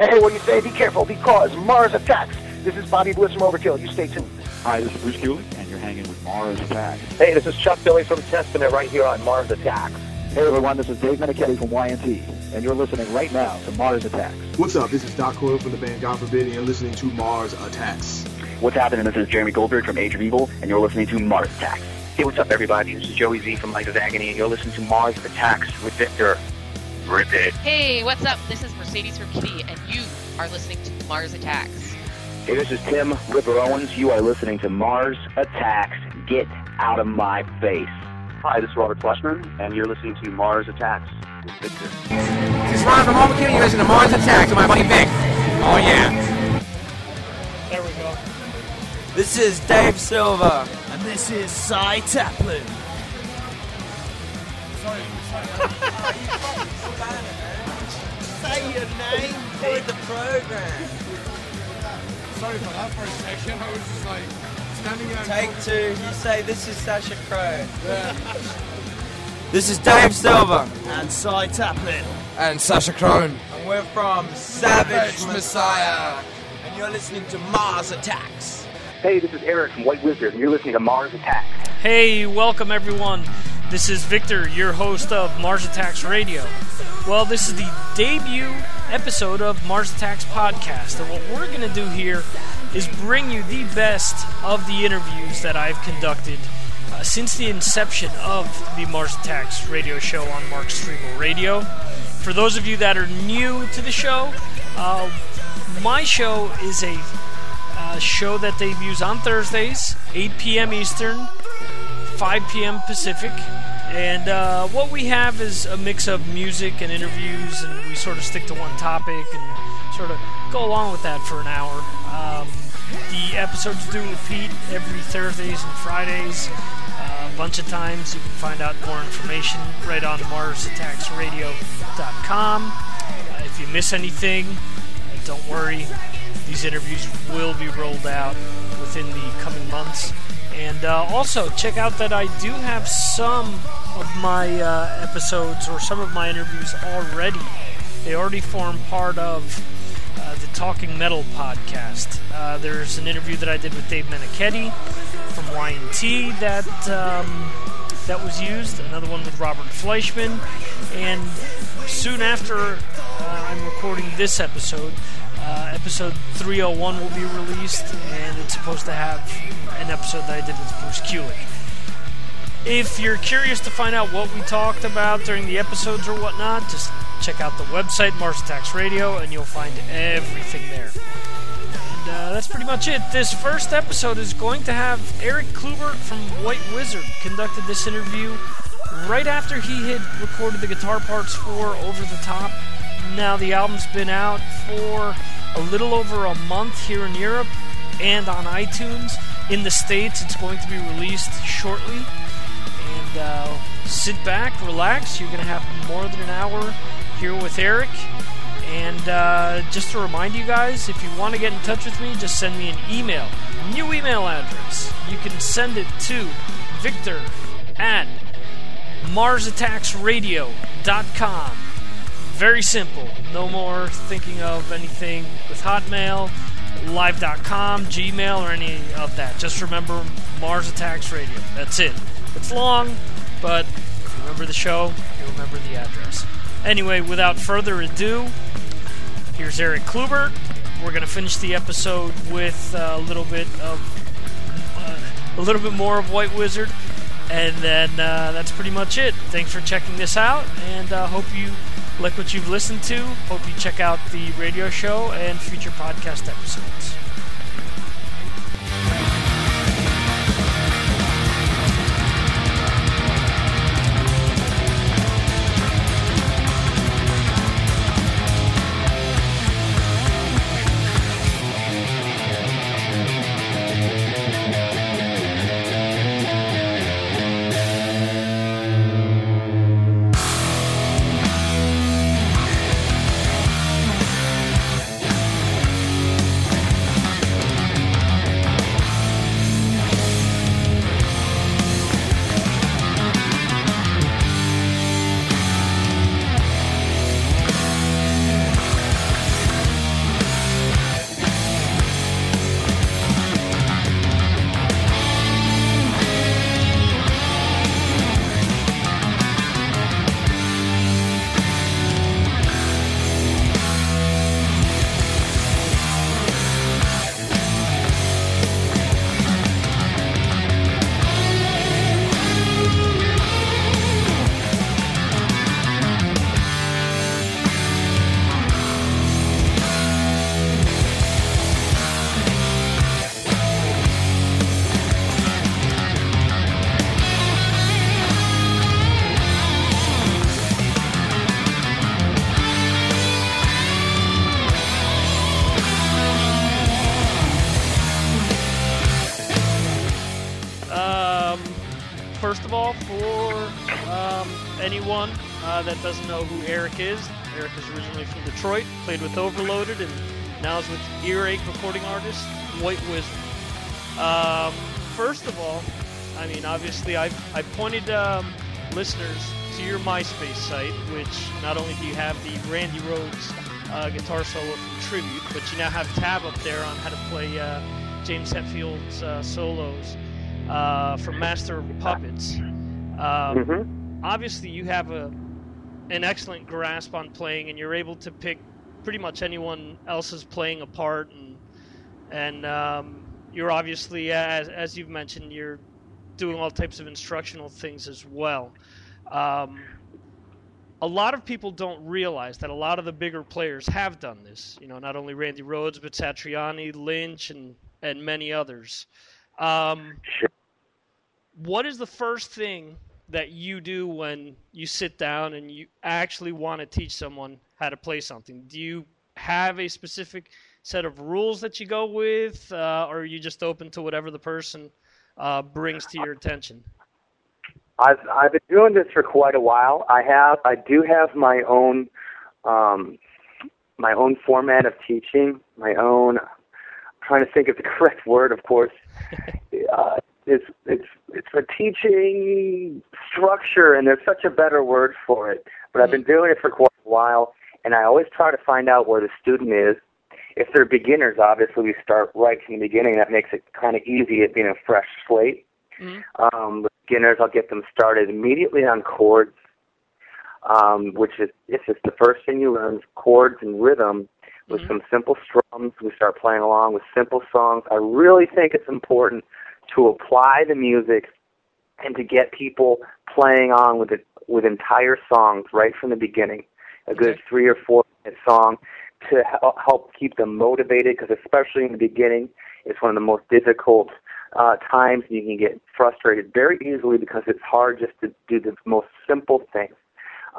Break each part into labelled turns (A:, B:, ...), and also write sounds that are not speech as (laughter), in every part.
A: Hey, what do you say? Be careful because Mars attacks. This is Bobby Blitz from Overkill. You stay tuned.
B: Hi, this is Bruce Kulick, and you're hanging with Mars Attacks.
A: Hey, this is Chuck Billy from Testament right here on Mars Attacks.
B: Hey everyone, this is Dave Meniketti from Y&T, and you're listening right now to Mars Attacks.
C: What's up? This is Doc Coyle from the band God Forbid, and you're listening to Mars Attacks.
D: What's happening? This is Jeremy Goldberg from Age of Evil, and you're listening to Mars Attacks.
E: Hey, what's up, everybody? This is Joey Z from Life of Agony, and you're listening to Mars Attacks with Victor. Rip it.
F: Hey, what's up? This is Mercedes from Kittie, and you are listening to Mars Attacks.
D: Hey, this is Tim Ripper Owens. You are listening to Mars Attacks. Get out of my face.
E: Hi, this is Robert Fleischman, and you're listening to Mars Attacks with Victor.
G: This is Ron from Overkill. You're listening to Mars Attacks with my buddy Vic. Oh yeah.
H: There we go.
I: This is Dave Silver.
J: And this is Cy Taplin. (laughs)
H: Sorry, sorry.
J: Say your name.
I: Read the program.
H: Sorry for that for a second. I was just like standing there.
I: Take two. You say this is Sasha Crow.
H: Yeah.
I: This is Dave Silver.
J: And Cy Taplin.
G: And Sasha Crone.
I: And we're from Savage
G: Savage
I: Messiah. And you're listening to Mars Attacks.
E: Hey, this is Erik from White Wizzard, and you're listening to Mars Attacks.
K: Hey, welcome everyone. This is Victor, your host of Mars Attacks Radio. Well, this is the debut episode of Mars Attacks podcast, and what we're going to do here is bring you the best of the interviews that I've conducted uh, since the inception of the Mars Attacks radio show on Mark Streamer Radio. For those of you that are new to the show, uh, my show is a uh, show that use on Thursdays, 8 p.m. Eastern, 5 p.m. Pacific. And uh, what we have is a mix of music and interviews, and we sort of stick to one topic and sort of go along with that for an hour. Um, the episodes do repeat every Thursdays and Fridays. Uh, a bunch of times you can find out more information right on MarsAttacksRadio.com. Uh, if you miss anything, don't worry. These interviews will be rolled out within the coming months. And uh, also, check out that I do have some of my uh, episodes or some of my interviews already. They already form part of uh, the Talking Metal podcast. Uh, there's an interview that I did with Dave Meniketti from Y&T that um, that was used. Another one with Robert Fleischman, and soon after uh, I'm recording this episode, uh, episode 301 will be released, and it's supposed to have an episode that I did with Bruce Kulick. If you're curious to find out what we talked about during the episodes or whatnot, just check out the website, Mars Attacks Radio, and you'll find everything there. And uh, that's pretty much it. This first episode is going to have Erik Kluiber from White Wizzard conducted this interview right after he had recorded the guitar parts for Over the Top. Now the album's been out for a little over a month here in Europe and on iTunes. In the States, it's going to be released shortly. And uh, sit back, relax. You're going to have more than an hour here with Erik. And uh, just to remind you guys, if you want to get in touch with me, just send me an email. New email address. You can send it to Victor at MarsAttacksRadio.com. Very simple. No more thinking of anything with Hotmail, Live.com, Gmail, or any of that. Just remember Mars Attacks Radio. That's it. It's long, but if you remember the show, you remember the address. Anyway, without further ado, here's Erik Kluiber. We're going to finish the episode with a little bit of uh, a little bit more of White Wizzard, and then uh, that's pretty much it. Thanks for checking this out, and uh, hope you like what you've listened to. Hope you check out the radio show and future podcast episodes. Uh, that doesn't know who Erik is, Erik is originally from Detroit, played with Overloaded, and now is with Earache recording artist White Wizzard. Um, first of all, I mean, obviously, I've, I pointed um, listeners to your MySpace site, which not only do you have the Randy Rhoads uh, guitar solo from Tribute, but you now have a tab up there on how to play uh, James Hetfield's uh, solos uh, from Master of Puppets. Um,
E: Mm-hmm.
K: Obviously, you have a an excellent grasp on playing, and you're able to pick pretty much anyone else's playing apart, and and um, you're obviously, as as you've mentioned, you're doing all types of instructional things as well. Um, a lot of people don't realize that a lot of the bigger players have done this. You know, not only Randy Rhoads, but Satriani, Lynch, and and many others. Um, what is the first thing that you do when you sit down and you actually want to teach someone how to play something? Do you have a specific set of rules that you go with, uh, or are you just open to whatever the person uh, brings to your attention?
E: I've I've been doing this for quite a while. I have I do have my own um, my own format of teaching, my own. I'm trying to think of the (laughs) correct word, of course. (laughs) uh, it's it's it's a teaching structure, and there's such a better word for it. But I've been doing it for quite a while, and I always try to find out where the student is. If they're beginners, obviously we start right from the beginning. That makes it kind of easy at being a fresh slate. Um, beginners, I'll get them started immediately on chords, um, which is it's just the first thing you learn: chords and rhythm. With some simple strums, we start playing along with simple songs. I really think it's important to apply the music and to get people playing on with it with entire songs right from the beginning. A good three or four minute song to help keep them motivated because especially in the beginning, it's one of the most difficult uh, times and you can get frustrated very easily because it's hard just to do the most simple things.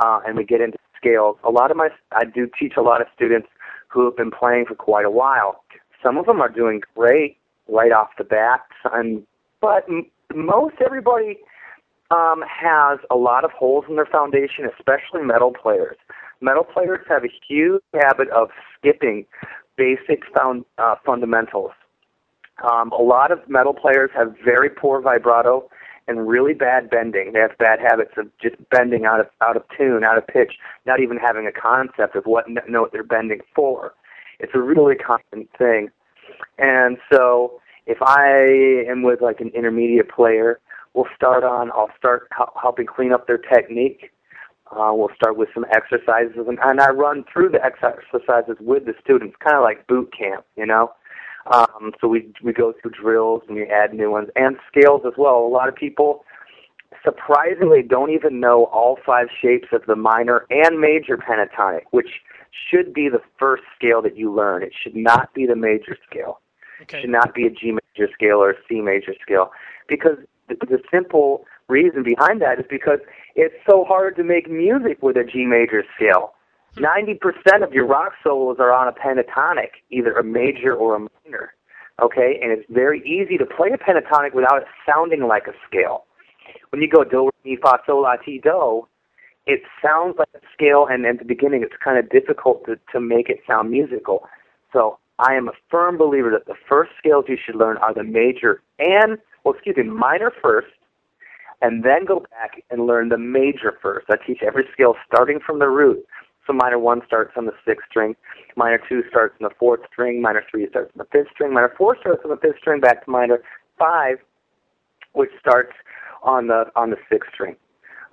E: Uh, and we get into scales. A lot of my, I do teach a lot of students who have been playing for quite a while. Some of them are doing great right off the bat, and but m- most everybody um, has a lot of holes in their foundation, especially metal players. Metal players have a huge habit of skipping basic found, uh, fundamentals. Um, a lot of metal players have very poor vibrato and really bad bending. They have bad habits of just bending out of out of tune, out of pitch, not even having a concept of what note they're bending for. It's a really common thing. And so, if I am with like an intermediate player, we'll start on. I'll start helping clean up their technique. Uh, we'll start with some exercises, and, and I run through the exercises with the students, kind of like boot camp, you know. Um, so we we go through drills and we add new ones and scales as well. A lot of people surprisingly don't even know all five shapes of the minor and major pentatonic, which should be the first scale that you learn. It should not be the major scale. It should not be a G major scale or a C major scale because the, the simple reason behind that is because it's so hard to make music with a G major scale. Hmm. Ninety percent of your rock solos are on a pentatonic, either a major or a minor. Okay, and it's very easy to play a pentatonic without it sounding like a scale. When you go do, re, mi, fa, sol, la, ti, do, it sounds like a scale, and at the beginning it's kind of difficult to, to make it sound musical. So I am a firm believer that the first scales you should learn are the major and, well, excuse me, minor first, and then go back and learn the major first. I teach every scale starting from the root. So minor one starts on the sixth string, minor two starts on the fourth string, minor three starts on the fifth string, minor four starts on the fifth string, back to minor five, which starts on the on the sixth string.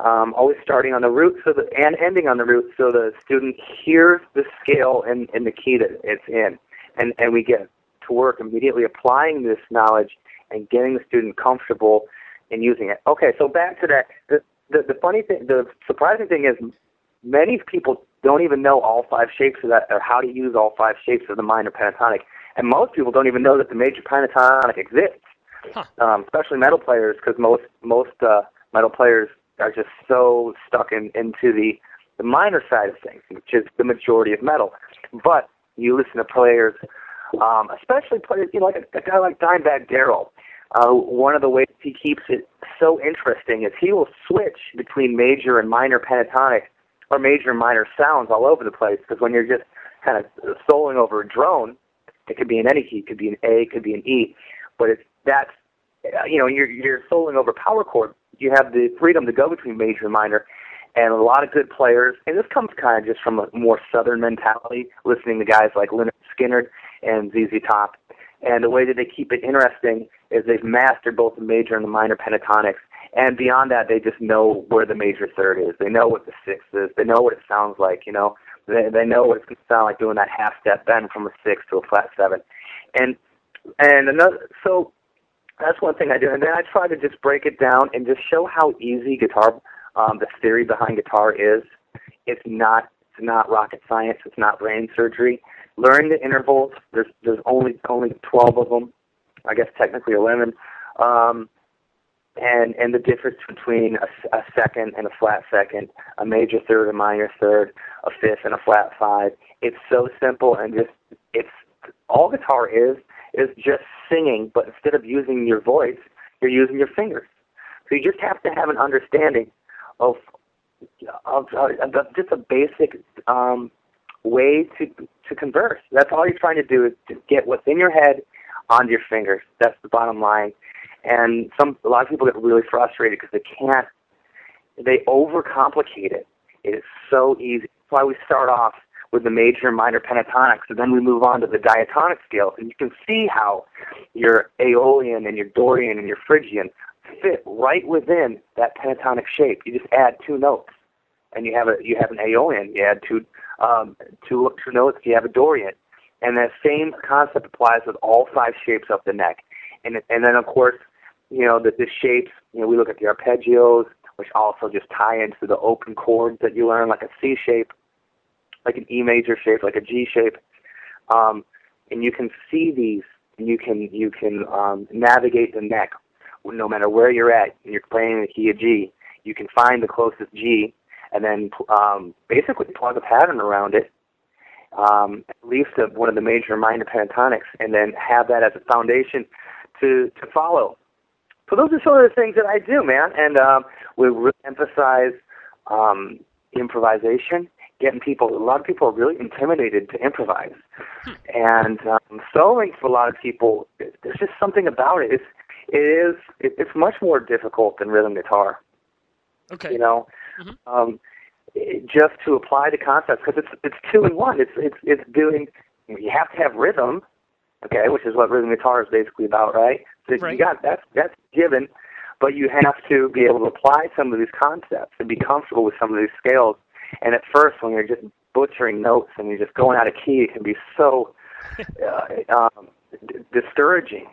E: Um, always starting on the root so that, and ending on the root so the student hears the scale and, and the key that it's in. And, and we get to work immediately applying this knowledge and getting the student comfortable in using it. Okay, so back to that. The, the, the funny thing, the surprising thing is many people don't even know all five shapes of that or how to use all five shapes of the minor pentatonic. And most people don't even know that the major pentatonic exists, um, especially metal players, because most most uh, metal players are just so stuck in, into the the minor side of things, which is the majority of metal. But you listen to players, um, especially players, you know, like a, a guy like Dimebag Darrell. Uh, one of the ways he keeps it so interesting is he will switch between major and minor pentatonic or major and minor sounds all over the place because when you're just kind of soloing over a drone, it could be in any key, it could be an A, it could be an E, but it's that's uh, you know you're you're soloing over power chord. You have the freedom to go between major and minor, and a lot of good players. And this comes kind of just from a more southern mentality, listening to guys like Lynyrd Skynyrd and ZZ Top. And the way that they keep it interesting is they've mastered both the major and the minor pentatonics. And beyond that, they just know where the major third is. They know what the sixth is. They know what it sounds like. You know, they they know what it's going to sound like doing that half step bend from a six to a flat seven. And and another so that's one thing I do. And then I try to just break it down and just show how easy guitar, um, the theory behind guitar is. It's not it's not rocket science. It's not brain surgery. Learn the intervals. There's there's only only 12 of them. I guess technically 11. Um, and and the difference between a, a second and a flat second, a major third, a minor third, a fifth and a flat five. It's so simple and just it's all guitar is is just singing, but instead of using your voice, you're using your fingers. So you just have to have an understanding of of, of, just a basic um, way to to converse. That's all you're trying to do is to get what's in your head onto your fingers. That's the bottom line. And some a lot of people get really frustrated because they can't. They overcomplicate it. It is so easy. That's why we start off with the major and minor pentatonics, and then we move on to the diatonic scale, and you can see how your Aeolian and your Dorian and your Phrygian fit right within that pentatonic shape. You just add two notes, and you have a you have an Aeolian. You add two um, two two notes. You have a Dorian, and that same concept applies with all five shapes of the neck. And and then of course, you know that the shapes. You know we look at the arpeggios, which also just tie into the open chords that you learn, like a C shape like an E major shape, like a G shape, um, and you can see these. And you can you can um, navigate the neck, no matter where you're at. And you're playing the key of G. You can find the closest G, and then um, basically plug a pattern around it, um, at least of one of the major minor pentatonics, and then have that as a foundation to to follow. So those are some of the things that I do, man, and um, we really emphasize um, improvisation getting people. A lot of people are really intimidated to improvise, and um, soloing for a lot of people, there's just something about it. It's it is it, it's much more difficult than rhythm guitar.
K: Okay.
E: You know, mm-hmm. um, it, just to apply the concepts because it's it's two in one. It's it's it's doing. You have to have rhythm, okay, which is what rhythm guitar is basically about, right? So
K: right.
E: you got that's that's given, but you have to be able to apply some of these concepts and be comfortable with some of these scales and at first, when you're just butchering notes and you're just going out of key, it can be so (laughs) uh, um, d- discouraging.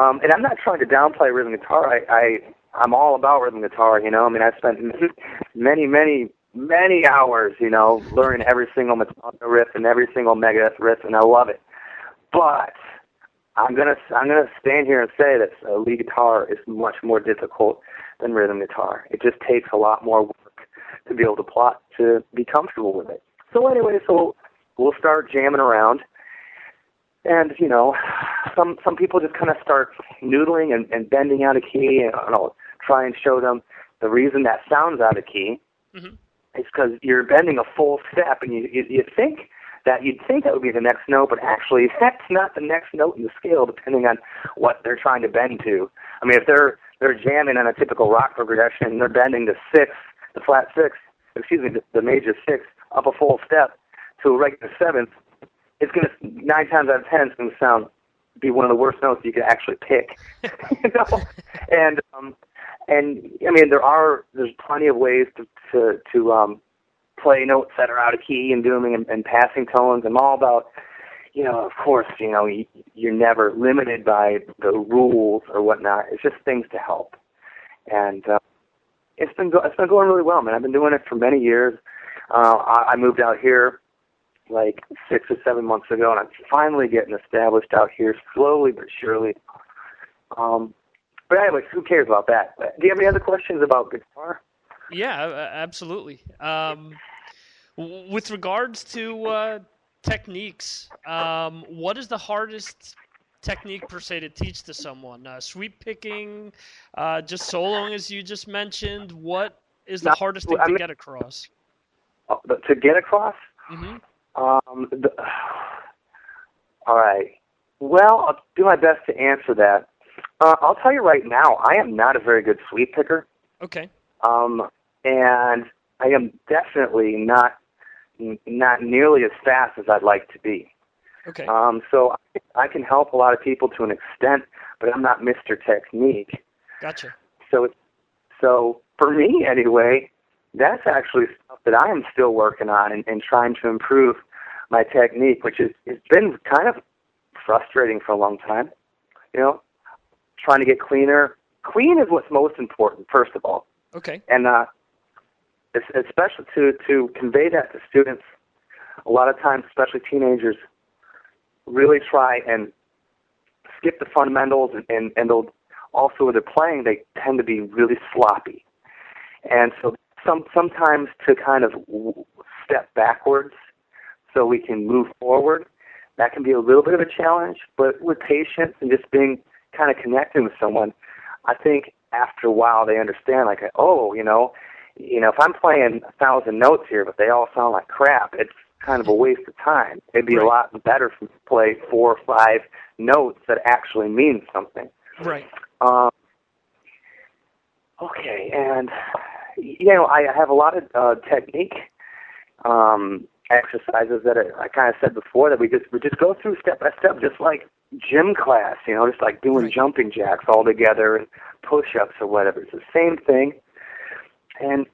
E: Um, and I'm not trying to downplay rhythm guitar. I, I I'm all about rhythm guitar. You know, I mean, I spent (laughs) many, many, many hours, you know, learning every single Metallica riff and every single Megadeth riff, and I love it. But I'm gonna I'm gonna stand here and say that uh, lead guitar is much more difficult than rhythm guitar. It just takes a lot more work to be able to plot to be comfortable with it. So anyway, so we'll start jamming around, and you know, some some people just kind of start noodling and, and bending out of key, and I'll try and show them the reason that sounds out of key
K: mm-hmm.
E: is because you're bending a full step, and you, you you think that you'd think that would be the next note, but actually (laughs) that's not the next note in the scale, depending on what they're trying to bend to. I mean, if they're they're jamming on a typical rock progression, and they're bending to six the flat six, excuse me, the, the major six up a full step to a regular seventh, it's going to nine times out of ten it's going to sound be one of the worst notes you can actually pick. (laughs) (laughs) you know, and um, and I mean there are there's plenty of ways to to to um, play notes that are out of key and doing and, and passing tones. I'm all about you know, of course, you know, you, you're never limited by the rules or whatnot. It's just things to help. And uh, it's been it's been going really well, man. I've been doing it for many years. Uh, I, I moved out here like six or seven months ago, and I'm finally getting established out here, slowly but surely. Um, but anyway, who cares about that? Do you have any other questions about guitar?
K: Yeah, absolutely. Um, with regards to uh, techniques, um, what is the hardest technique per se to teach to someone? Uh, sweep picking, uh, just soloing as you just mentioned. What is the
E: Not-
K: hardest thing
E: I
K: to get across?
E: Uh, to get across,
K: hmm
E: um, the, (sighs) all right. Well, I'll do my best to answer that. Uh, I'll tell you right now, I am not a very good sweep picker.
K: Okay.
E: um, and I am definitely not n- not nearly as fast as I'd like to be.
K: Okay.
E: Um, so I, I can help a lot of people to an extent, but I'm not Mr. Technique.
K: Gotcha.
E: So it's so for me anyway, that's actually stuff that I am still working on and, and trying to improve my technique, which is it's been kind of frustrating for a long time. You know, trying to get cleaner. Clean is what's most important, first of all
K: Okay.
E: and uh, es- especially to to convey that to students. A lot of times, especially teenagers, really try and skip the fundamentals, and and, and they'll also when they're playing, they tend to be really sloppy, and so some sometimes to kind of step backwards so we can move forward. That can be a little bit of a challenge, but with patience and just being kind of connecting with someone, I think after a while they understand like oh you know you know if i'm playing a thousand notes here but they all sound like crap it's kind of a waste of time. It'd be a lot better for me to play four or five notes that actually mean something.
K: Right.
E: um okay and you know i have a lot of uh technique um exercises that I, I kind of said before that we just we just go through step by step just like gym class you know just like doing jumping jacks all together and push-ups or whatever. It's the same thing, and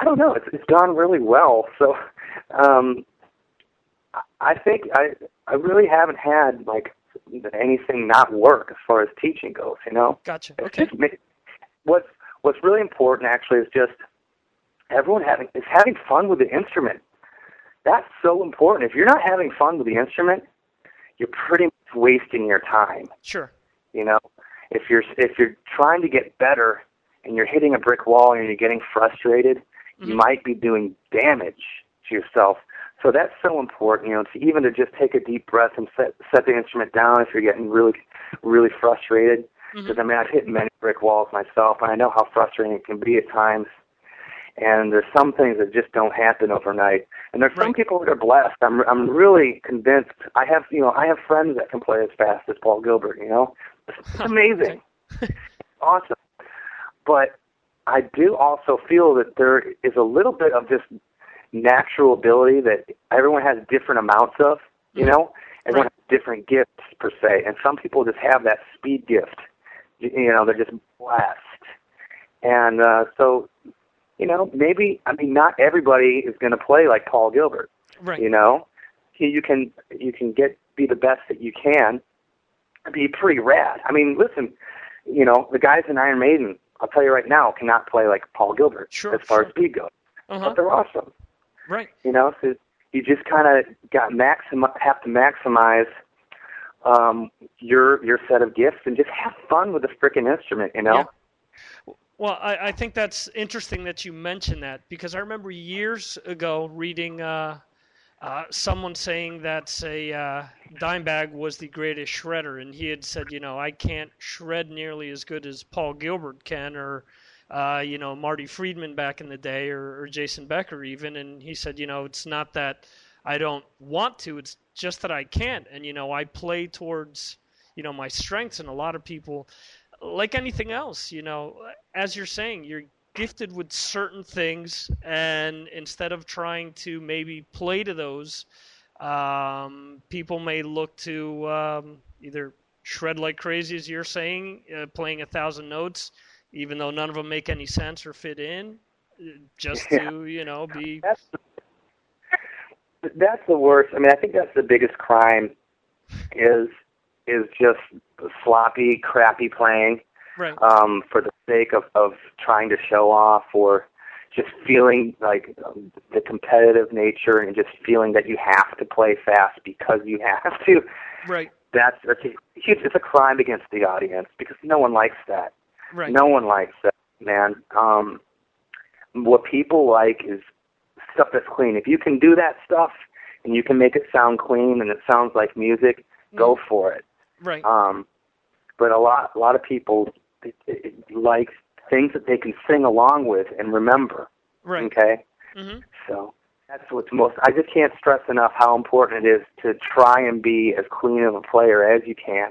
E: I don't know. It's it's gone really well. So, um, I- think I I really haven't had like anything not work as far as teaching goes. You know,
K: Gotcha.
E: It's
K: Okay.
E: just what's what's really important actually is just everyone having is having fun with the instrument. That's so important. If you're not having fun with the instrument, you're pretty much wasting your time
K: Sure.
E: you know if you're if you're trying to get better and you're hitting a brick wall and you're getting frustrated Mm-hmm. you might be doing damage to yourself so that's so important you know to even to just take a deep breath and set set the instrument down if you're getting really really frustrated mm-hmm. because i mean i've hit many brick walls myself and i know how frustrating it can be at times and there's some things that just don't happen overnight. And there's some people that are blessed. I'm I'm really convinced. I have you know I have friends that can play as fast as Paul Gilbert. You know, it's (laughs) amazing, (laughs) awesome. But I do also feel that there is a little bit of this natural ability that everyone has different amounts of. You know, everyone has different gifts per se, and some people just have that speed gift. You know, they're just blessed. And uh, so you know, maybe I mean not everybody is going to play like Paul Gilbert.
K: Right.
E: You know, you can you can get be the best that you can, be pretty rad. I mean, listen, you know, the guys in Iron Maiden, I'll tell you right now, cannot play like Paul Gilbert
K: Sure,
E: as far
K: sure.
E: as speed goes,
K: Uh-huh.
E: but they're awesome.
K: Right.
E: You know, so you just kind of got maxim have to maximize um, your your set of gifts and just have fun with the freaking instrument. You know.
K: Well, I, I think that's interesting that you mention that because I remember years ago reading uh, uh, someone saying that say uh, Dimebag was the greatest shredder, and he had said, you know, I can't shred nearly as good as Paul Gilbert can, or uh, you know, Marty Friedman back in the day, or, or Jason Becker even, and he said, you know, it's not that I don't want to, it's just that I can't, and you know, I play towards you know my strengths, and a lot of people. Like anything else, you know, as you're saying, you're gifted with certain things, and instead of trying to maybe play to those, um, people may look to um, either shred like crazy, as you're saying, uh, playing a thousand notes, even though none of them make any sense or fit in, uh, just
E: Yeah.
K: to you know be.
E: That's that's the worst. I mean, I think that's the biggest crime is is just sloppy, crappy playing
K: Right.
E: um, for the sake of of trying to show off or just feeling like um, the competitive nature and just feeling that you have to play fast because you have to.
K: Right.
E: That's, that's a huge. It's a crime against the audience because no one likes that.
K: Right.
E: No one likes that, man. Um, what people like is stuff that's clean. If you can do that stuff and you can make it sound clean and it sounds like music, go for it.
K: Right.
E: Um, but a lot, a lot of people like things that they can sing along with and remember.
K: Right.
E: Okay.
K: Mm-hmm.
E: So that's what's most. I just can't stress enough how important it is to try and be as clean of a player as you can.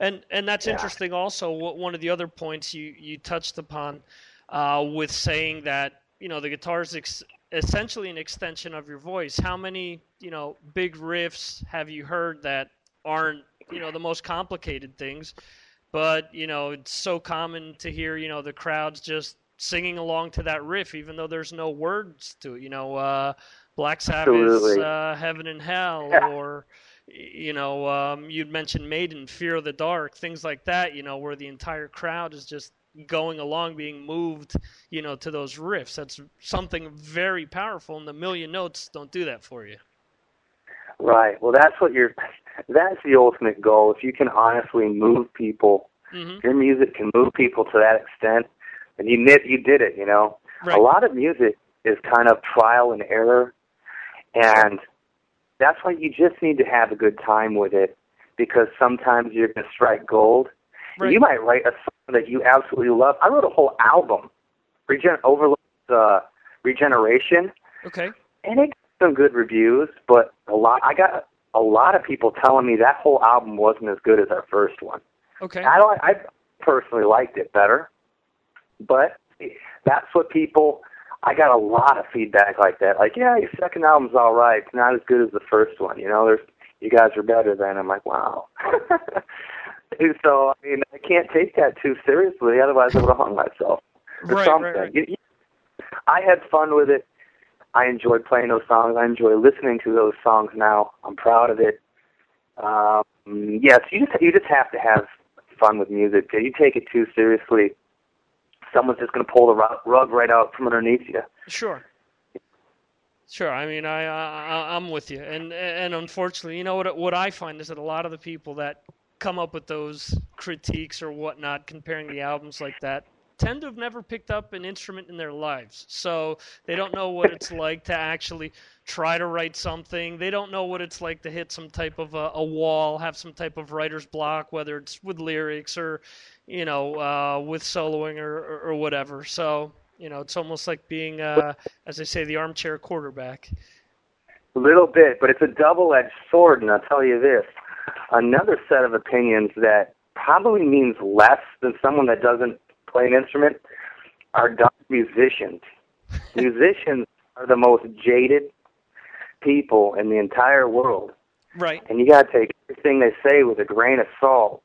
K: And and that's
E: Yeah.
K: interesting. Also, one of the other points you you touched upon uh, with saying that you know the guitar is ex- essentially an extension of your voice. How many you know big riffs have you heard that aren't you know the most complicated things, but you know it's so common to hear you know the crowds just singing along to that riff, even though there's no words to it. You know, uh, Black Sabbath's uh, "Heaven and Hell"
E: Yeah.
K: or you know, um, you'd mentioned Maiden, Fear of the Dark, things like that, you know, where the entire crowd is just going along, being moved, you know, to those riffs. That's something very powerful, and the million notes don't do that for you.
E: Right. Well, that's what you're. That's the ultimate goal. If you can honestly move people,
K: Mhm.
E: your music can move people to that extent, and you did. You did it. You know,
K: Right.
E: a lot of music is kind of trial and error, and that's why you just need to have a good time with it, because sometimes you're going to strike gold.
K: Right.
E: You might write a song that you absolutely love. I wrote a whole album, Regen Overload uh, Regeneration
K: Okay.
E: and it got some good reviews, but a lot I got a lot of people telling me that whole album wasn't as good as our first one.
K: Okay.
E: I don't I personally liked it better. But that's what people I got a lot of feedback like that. Like, yeah, your second album's all right. It's not as good as the first one. You know, there's you guys are better than. I'm like, wow. (laughs) so I mean, I can't take that too seriously. Otherwise, I would have hung myself or
K: Right,
E: something.
K: right, right.
E: I had fun with it. I enjoy playing those songs. I enjoy listening to those songs now. I'm proud of it. Um, yes, you just you just have to have fun with music. If you take it too seriously, someone's just going to pull the rug, rug right out from underneath you.
K: Sure. Sure. I mean, I, I I'm with you, and and unfortunately, you know what what I find is that a lot of the people that come up with those critiques or whatnot, comparing the albums like that, tend to have never picked up an instrument in their lives, so they don't know what it's like to actually try to write something. They don't know what it's like to hit some type of a, a wall, have some type of writer's block, whether it's with lyrics or, you know, uh, with soloing or, or, or whatever. So you know, it's almost like being, uh, as I say, the armchair quarterback.
E: A little bit, but it's a double-edged sword, and I'll tell you this: another set of opinions that probably means less than someone that doesn't play an instrument are dumb musicians. (laughs) musicians are the most jaded people in the entire world.
K: Right.
E: and you got to take everything they say with a grain of salt.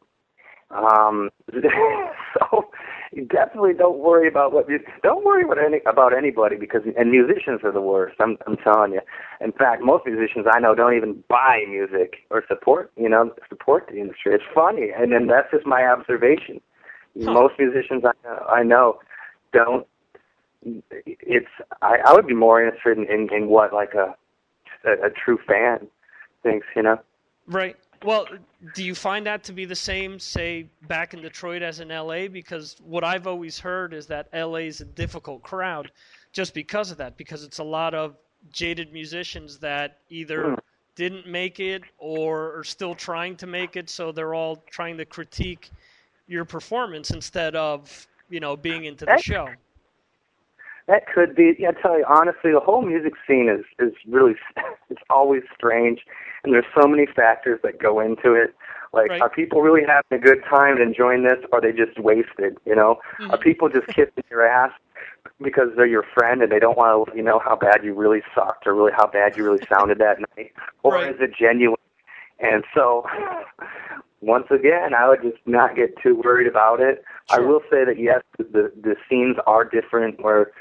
E: Um, (laughs) so you definitely don't worry about what you don't worry about any about anybody because and musicians are the worst. I'm I'm telling you. In fact, most musicians I know don't even buy music or support you know support the industry. It's funny, and then that's just my observation. Most musicians I know, I know don't. It's I, I would be more interested in, in, in what like a, a a true fan thinks. You know.
K: Right. Well, do you find that to be the same, say, back in Detroit as in LA? Because what I've always heard is that LA is a difficult crowd just because of that, because it's a lot of jaded musicians that either hmm. didn't make it or are still trying to make it, so they're all trying to critique your performance instead of, you know, being into the
E: That-
K: show.
E: That could be. Yeah, I tell you honestly, the whole music scene is is really (laughs) it's always strange, and there's so many factors that go into it. Like,
K: Right.
E: are people really having a good time and enjoying this, or are they just wasted? You know, are mm-hmm. people just kissing your ass because they're your friend and they don't want to you know how bad you really sucked or really how bad you really sounded that night, or
K: Right.
E: is it genuine? And so, once again, I would just not get too worried about it. I will say that yes, the the scenes are different. Where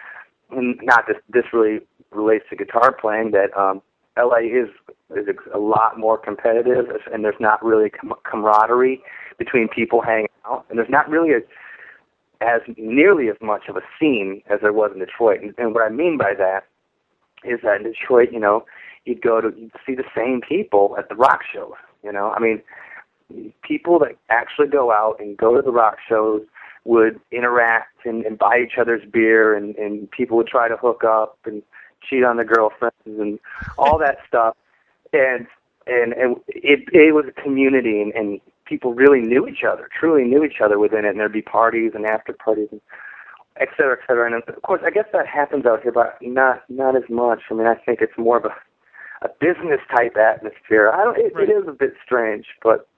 E: not this this really relates to guitar playing. That um, LA is is a lot more competitive, and there's not really com- camaraderie between people hanging out, and there's not really a as nearly as much of a scene as there was in Detroit. And, and what I mean by that is that in Detroit, you know, you'd go to you'd see the same people at the rock shows. You know, I mean, people that actually go out and go to the rock shows would interact and, and buy each other's beer, and, and people would try to hook up and cheat on their girlfriends and all that (laughs) stuff. And and and it it was a community, and, and people really knew each other, truly knew each other within it, and there'd be parties and after parties, and et cetera, et cetera. And of course, I guess that happens out here, but not not as much. I mean, I think it's more of a a business type atmosphere. I don't. It,
K: Right.
E: it is a bit strange, but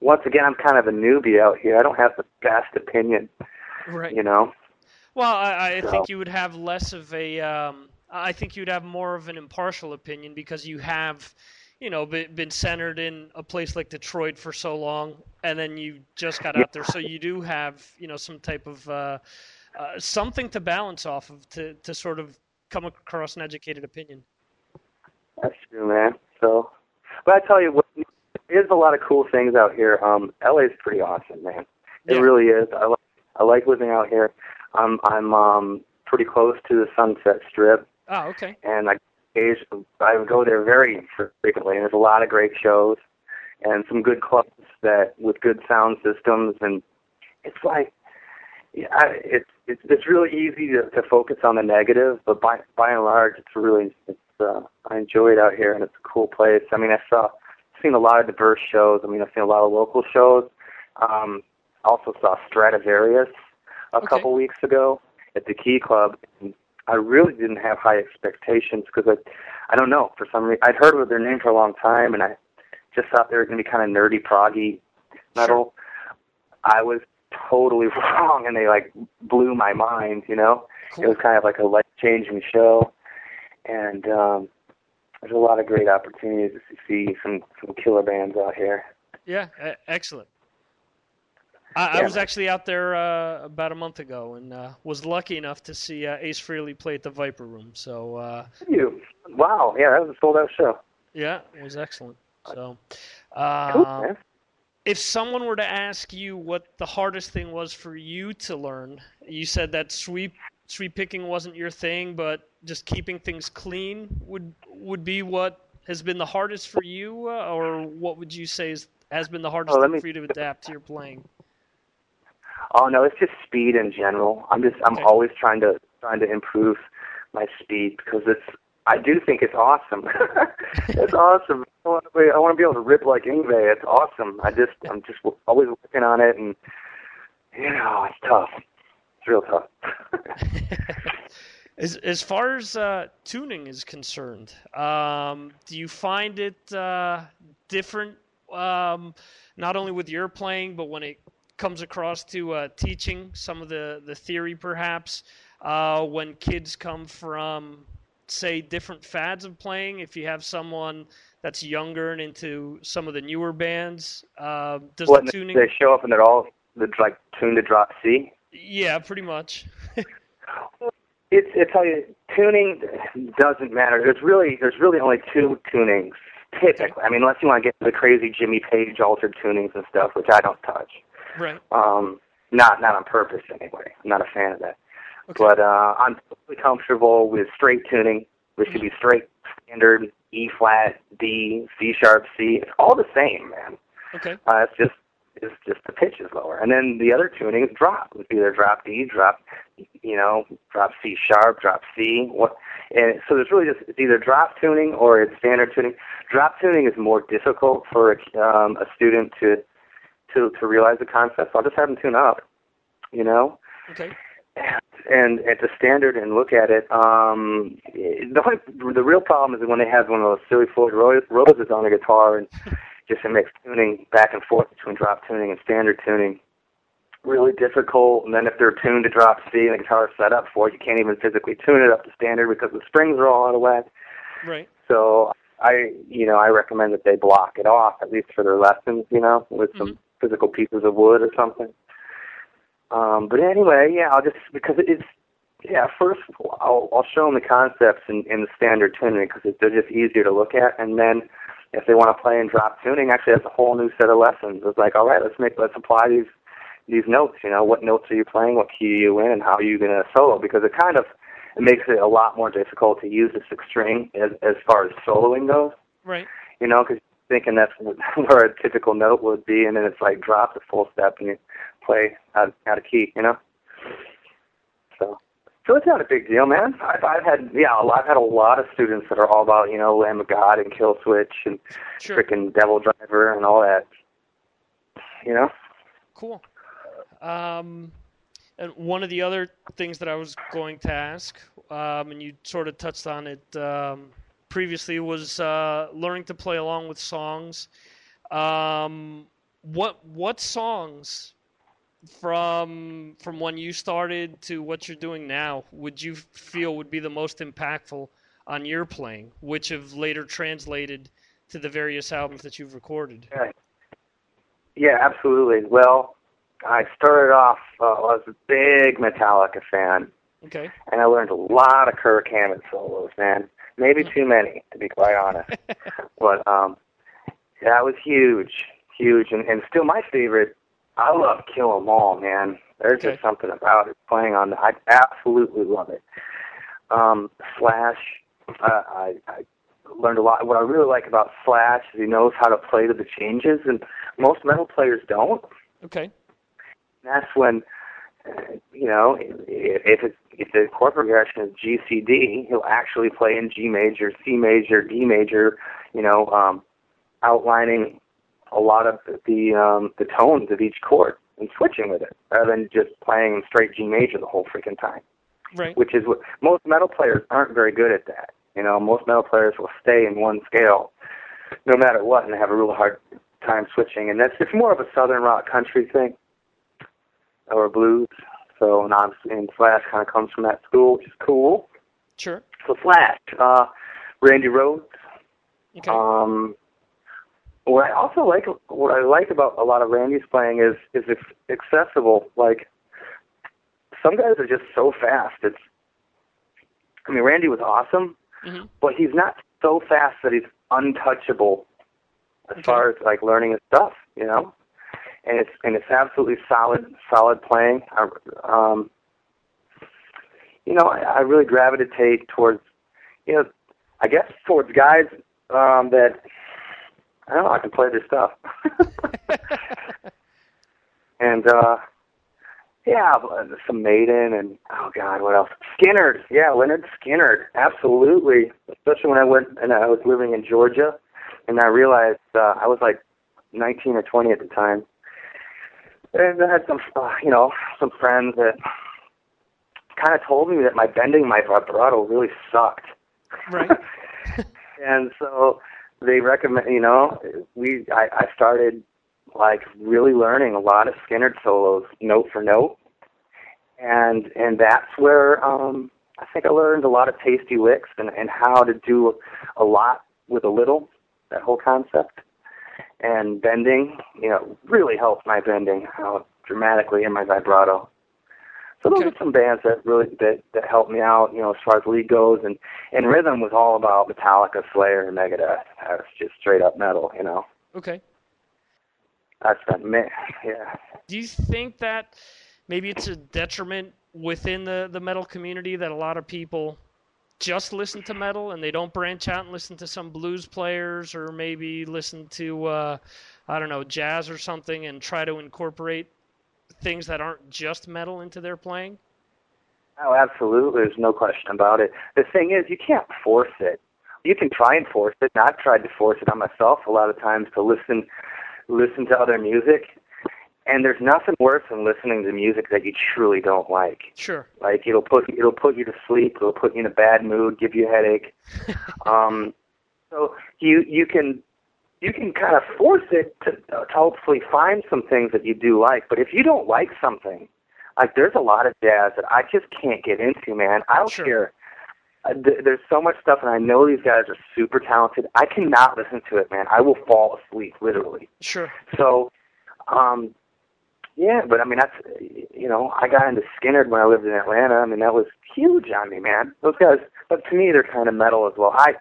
E: once again, I'm kind of a newbie out here. I don't have the best opinion,
K: Right.
E: you know.
K: Well, I, I
E: So-
K: think you would have less of a. Um, I think you'd have more of an impartial opinion because you have, you know, been, been centered in a place like Detroit for so long, and then you just got out there, so you do have, you know, some type of uh, uh, something to balance off of to to sort of come across an educated opinion.
E: That's true, man. So, but I tell you what, there's a lot of cool things out here. Um, LA's pretty awesome, man. It
K: Yeah.
E: really is. I like I like living out here. I'm I'm um pretty close to the Sunset Strip,
K: Oh, okay.
E: and I I go there very frequently. And there's a lot of great shows, and some good clubs that with good sound systems, and it's like. Yeah, I, it's it's it's really easy to, to focus on the negative, but by by and large, it's really it's uh, I enjoy it out here, and it's a cool place. I mean, I saw seen a lot of diverse shows. I mean, I've seen a lot of local shows. Um, also saw Stratovarius a
K: Okay.
E: couple weeks ago at the Key Club. And I really didn't have high expectations because I I don't know for some reason I'd heard of their name for a long time, and I just thought they were going to be kind of nerdy, proggy metal. I was totally (laughs) wrong, and they like blew my mind. You know, it was kind of like a life changing show, and um, there's a lot of great opportunities to see some some killer bands out here.
K: Yeah, excellent. I, I was actually out there uh, about a month ago and uh, was lucky enough to see uh, Ace Frehley play at the Viper Room. So uh,
E: You, wow, yeah, that was a sold out show.
K: yeah, it was excellent. So,
E: Cool,
K: uh, if someone were to ask you what the hardest thing was for you to learn, you said that sweep sweep picking wasn't your thing, but just keeping things clean would would be what has been the hardest for you, uh, or what would you say is, has been the hardest
E: Oh,
K: thing
E: me-
K: for you to adapt to your playing?
E: Oh no, it's just speed in general. I'm just I'm
K: Okay.
E: always trying to trying to improve my speed because it's I do think it's awesome. (laughs) it's awesome. I want, to be, I want to be able to rip like Yngwie. It's awesome. I just I'm just always working on it, and you know it's tough. It's real tough. (laughs)
K: As as far as uh, tuning is concerned, um, do you find it uh, different, um, not only with your playing, but when it comes across to uh, teaching some of the, the theory, perhaps, uh, when kids come from, say, different fads of playing? If you have someone that's younger and into some of the newer bands, uh, does the tuning?
E: they show up and they're all they're like tuned to drop C.
K: Yeah, pretty much. (laughs)
E: It's I tell you, tuning doesn't matter. There's really there's really only two tunings typically. I mean, unless you want to get the crazy Jimmy Page altered tunings and stuff, which I don't touch.
K: right.
E: Um, not not on purpose anyway. I'm not a fan of that. Okay. But uh, I'm totally comfortable with straight tuning, which could be straight standard E flat, D, C sharp, C. It's all the same, man.
K: Okay.
E: Uh, it's just it's just the pitch is lower, and then the other tuning is drop. It's either drop D, drop, you know, drop C sharp, drop C. What? And so there's really just it's either drop tuning or it's standard tuning. Drop tuning is more difficult for a, um, a student to to to realize the concept. So I'll just have them tune up, you know
K: Okay.
E: and at the standard and look at it, um, the only, the real problem is when they have one of those silly Floyd Ro- roses on the guitar and just it makes tuning back and forth between drop tuning and standard tuning really difficult. And then if they're tuned to drop C and the guitar is set up for it, you can't even physically tune it up to standard because the strings are all out of whack.
K: Right.
E: So I, you know, I recommend that they block it off at least for their lessons, you know, with some physical pieces of wood or something. Um, but anyway, yeah, I'll just because it's yeah. First, I'll I'll show them the concepts in, in the standard tuning because they're just easier to look at, and then if they want to play in drop tuning, actually, that's a whole new set of lessons. It's like, all right, let's make let's apply these these notes. You know, what notes are you playing? What key are you in? And how are you going to solo? Because it kind of it makes it a lot more difficult to use the sixth string as as far as soloing goes.
K: Right.
E: You know, because thinking that's (laughs) where a typical note would be, and then it's like drop the full step and you play out, out of key. You know. So So it's not a big deal, man. I've, I've had yeah, I've had a lot of students that are all about you know Lamb of God and Killswitch and
K: Sure.
E: frickin' DevilDriver and all that. You know.
K: Cool. Um, and one of the other things that I was going to ask, um, and you sort of touched on it um, previously, was uh, learning to play along with songs. Um, what what songs from from when you started to what you're doing now would you feel would be the most impactful on your playing, which have later translated to the various albums that you've recorded?
E: Yeah, yeah absolutely. Well, I started off. Uh, I was a big Metallica fan,
K: Okay.
E: and I learned a lot of Kirk Hammett solos, man. Maybe too many, to be quite honest. (laughs) but um, that was huge, huge, and, and still my favorite. I love Kill 'Em All, man. There's
K: Okay.
E: just something about it playing on. I absolutely love it. Um, Slash, uh, I, I learned a lot. What I really like about Slash is he knows how to play to the changes, and most metal players don't.
K: Okay.
E: That's when, uh, you know, if if it's if the chord progression is G C D, he'll actually play in G major, C major, D major, you know, um, outlining a lot of the um, the tones of each chord and switching with it, rather than just playing straight G major the whole freaking time.
K: Right.
E: Which is what most metal players aren't very good at that. You know, most metal players will stay in one scale no matter what and have a real hard time switching. And that's it's more of a southern rock country thing or blues. So and obviously and Slash kind of comes from that school, which is cool.
K: Sure.
E: So Slash, uh, Randy Rhoads.
K: Okay.
E: Um, what I also like, what I like about a lot of Randy's playing is is it's accessible. Like some guys are just so fast. It's, I mean, Randy was awesome,
K: Mhm.
E: but he's not so fast that he's untouchable as far as like learning his stuff, you know. And it's and it's absolutely solid, solid playing. I, um, you know, I, I really gravitate towards, you know, I guess towards guys um, that I don't know. I can play this stuff. (laughs) and uh yeah, some Maiden and oh god, what else? Skynyrd. Yeah, Lynyrd Skynyrd. Absolutely. Especially when I went and I was living in Georgia, and I realized uh, I was like 19 or 20 at the time, and I had some, uh, you know, some friends that kind of told me that my bending, my vibrato, really sucked.
K: Right. (laughs)
E: and so they recommend you know we I, I started like really learning a lot of Skynyrd solos note for note. And and that's where um I think I learned a lot of tasty licks and and how to do a lot with a little that whole concept. And bending you know really helped my bending out dramatically in my vibrato so those are some bands that really that that helped me out, you know, as far as lead goes, and and rhythm was all about Metallica, Slayer, and Megadeth. That was just straight up metal, you know.
K: Okay.
E: I spent man, yeah.
K: Do you think that maybe it's a detriment within the, the metal community that a lot of people just listen to metal and they don't branch out and listen to some blues players or maybe listen to uh, I don't know jazz or something and try to incorporate things that aren't just metal into their playing?
E: Oh, absolutely. There's no question about it. The thing is, you can't force it. You can try and force it. And I've tried to force it on myself a lot of times to listen, listen to other music. And there's nothing worse than listening to music that you truly don't like.
K: Sure.
E: Like it'll put it'll put you to sleep. It'll put you in a bad mood. Give you a headache. (laughs) um, so you you can you can kind of force it to, to hopefully find some things that you do like. But if you don't like something, like there's a lot of jazz that I just can't get into, man. I don't care. Uh, th- there's so much stuff, and I know these guys are super talented. I cannot listen to it, man. I will fall asleep, literally.
K: Sure.
E: So, um, yeah, but I mean, that's you know, I got into Skynyrd when I lived in Atlanta. I mean, that was huge on me, man. Those guys, but to me, they're kind of metal as well. I,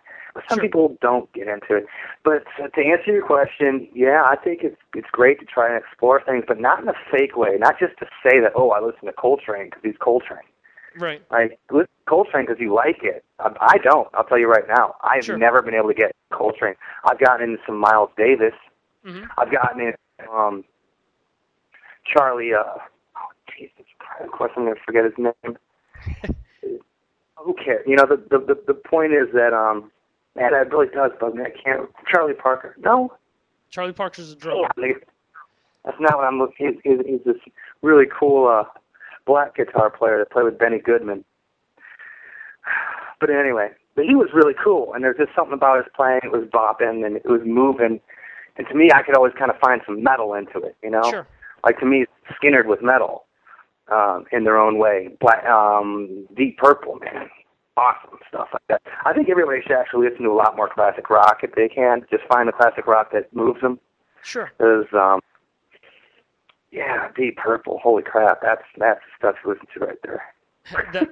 E: some people don't get into it. But to answer your question, yeah, I think it's it's great to try and explore things, but not in a fake way. Not just to say that, oh, I listen to Coltrane because he's Coltrane.
K: Right.
E: Like listen to Coltrane because you like it. I, I don't. I'll tell you right now. I've
K: Sure.
E: never been able to get Coltrane. I've gotten into some Miles Davis.
K: Mhm.
E: I've gotten in um Charlie uh oh Jesus Christ, of course I'm gonna forget his name. (laughs) who cares? You know, the the the, the point is that um, man, that really does bug me. I can't. Charlie Parker. No,
K: Charlie Parker's a drummer.
E: Yeah, that's not what I'm looking. He's, he's, he's this really cool uh, black guitar player that played with Benny Goodman. (sighs) But anyway, but he was really cool, and there's just something about his playing. It was bopping and it was moving, and to me, I could always kind of find some metal into it. You know,
K: Sure.
E: like to me, Skynyrd with metal um, in their own way. Black, um, Deep Purple, man, awesome stuff like that. I think everybody should actually listen to a lot more classic rock if they can. Just find the classic rock that moves them.
K: Sure.
E: There's um, yeah, Deep Purple. Holy crap, that's that's stuff to listen to right there.
K: that,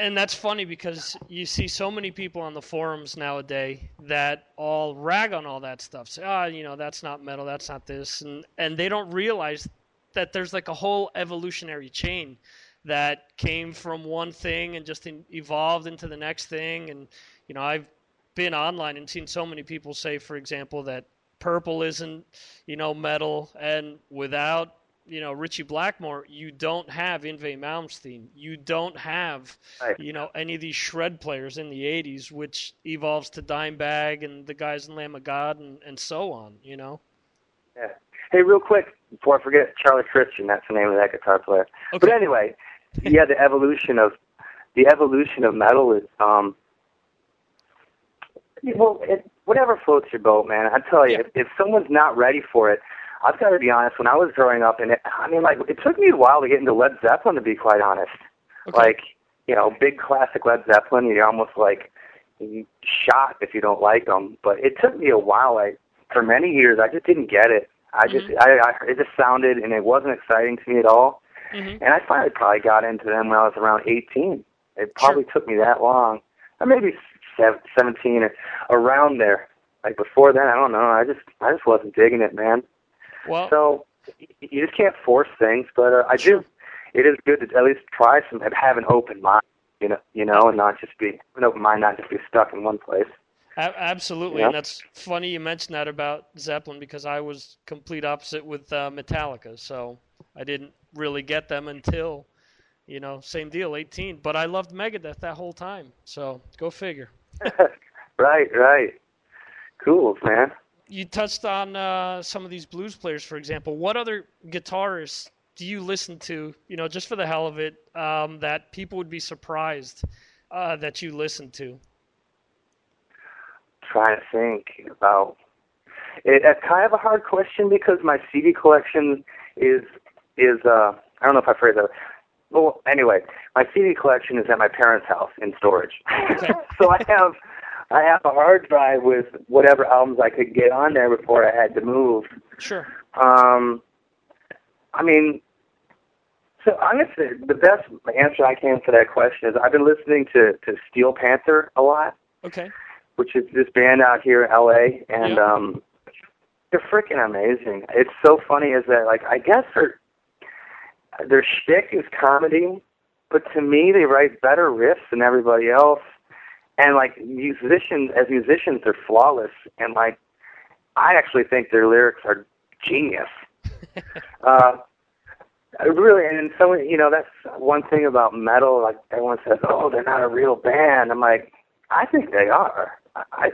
K: and that's funny because you see so many people on the forums nowadays that all rag on all that stuff. Say, ah, you know, that's not metal, that's not this, and and they don't realize that there's like a whole evolutionary chain that came from one thing and just in, evolved into the next thing. And you know, I've been online and seen so many people say, for example, that purple isn't, you know, metal, and without you know Ritchie Blackmore, you don't have Yngwie Malmsteen, you don't have
E: Right.
K: you know any of these shred players in the '80s, which evolves to Dimebag and the guys in Lamb of God and, and so on. You know.
E: Yeah. Hey, real quick before I forget, Charlie Christian. That's the name of that guitar player. Okay. But anyway, yeah, the evolution of the evolution of metal is um. Well, it, whatever floats your boat, man. I tell you, if, if someone's not ready for it, I've got to be honest. When I was growing up, and it, I mean, like, it took me a while to get into Led Zeppelin, to be quite honest. Like, you know, big classic Led Zeppelin, you're almost like shot if you don't like them. But it took me a while. Like, for many years, I just didn't get it. I just, I, I, it just sounded, and it wasn't exciting to me at all.
K: Mm-hmm.
E: And I finally probably got into them when I was around 18. It probably took me that long, or maybe sev- 17 or around there. Like before then, I don't know. I just, I just wasn't digging it, man.
K: Well,
E: so you just can't force things, but uh, I do. It is good to at least try some and have an open mind, you know, you know, and not just be an open mind, not just be stuck in one place.
K: A- absolutely,
E: Yeah.
K: and that's funny you mentioned that about Zeppelin because I was complete opposite with uh, Metallica, so I didn't really get them until, you know, same deal, 18. But I loved Megadeth that whole time, so go figure. (laughs)
E: right, right. Cool, man.
K: You touched on uh, some of these blues players, for example. What other guitarists do you listen to, you know, just for the hell of it, um, that people would be surprised uh, that you listen to?
E: trying to think about it, it's kind of a hard question because my CD collection is is uh I don't know if I phrased that. Well, anyway, my CD collection is at my parents' house in storage. (laughs) so I have I have a hard drive with whatever albums I could get on there before I had to move.
K: Sure.
E: Um, I mean, so I'm gonna say the best answer I can for that question is I've been listening to to Steel Panther a lot
K: Okay.
E: which is this band out here in LA, and um, they're freaking amazing. It's so funny is that like I guess their their shtick is comedy, but to me they write better riffs than everybody else, and like musicians as musicians they're flawless, and like I actually think their lyrics are genius. (laughs) uh, really, and so you know that's one thing about metal. Like everyone says, "Oh, they're not a real band." I'm like, I think they are. I,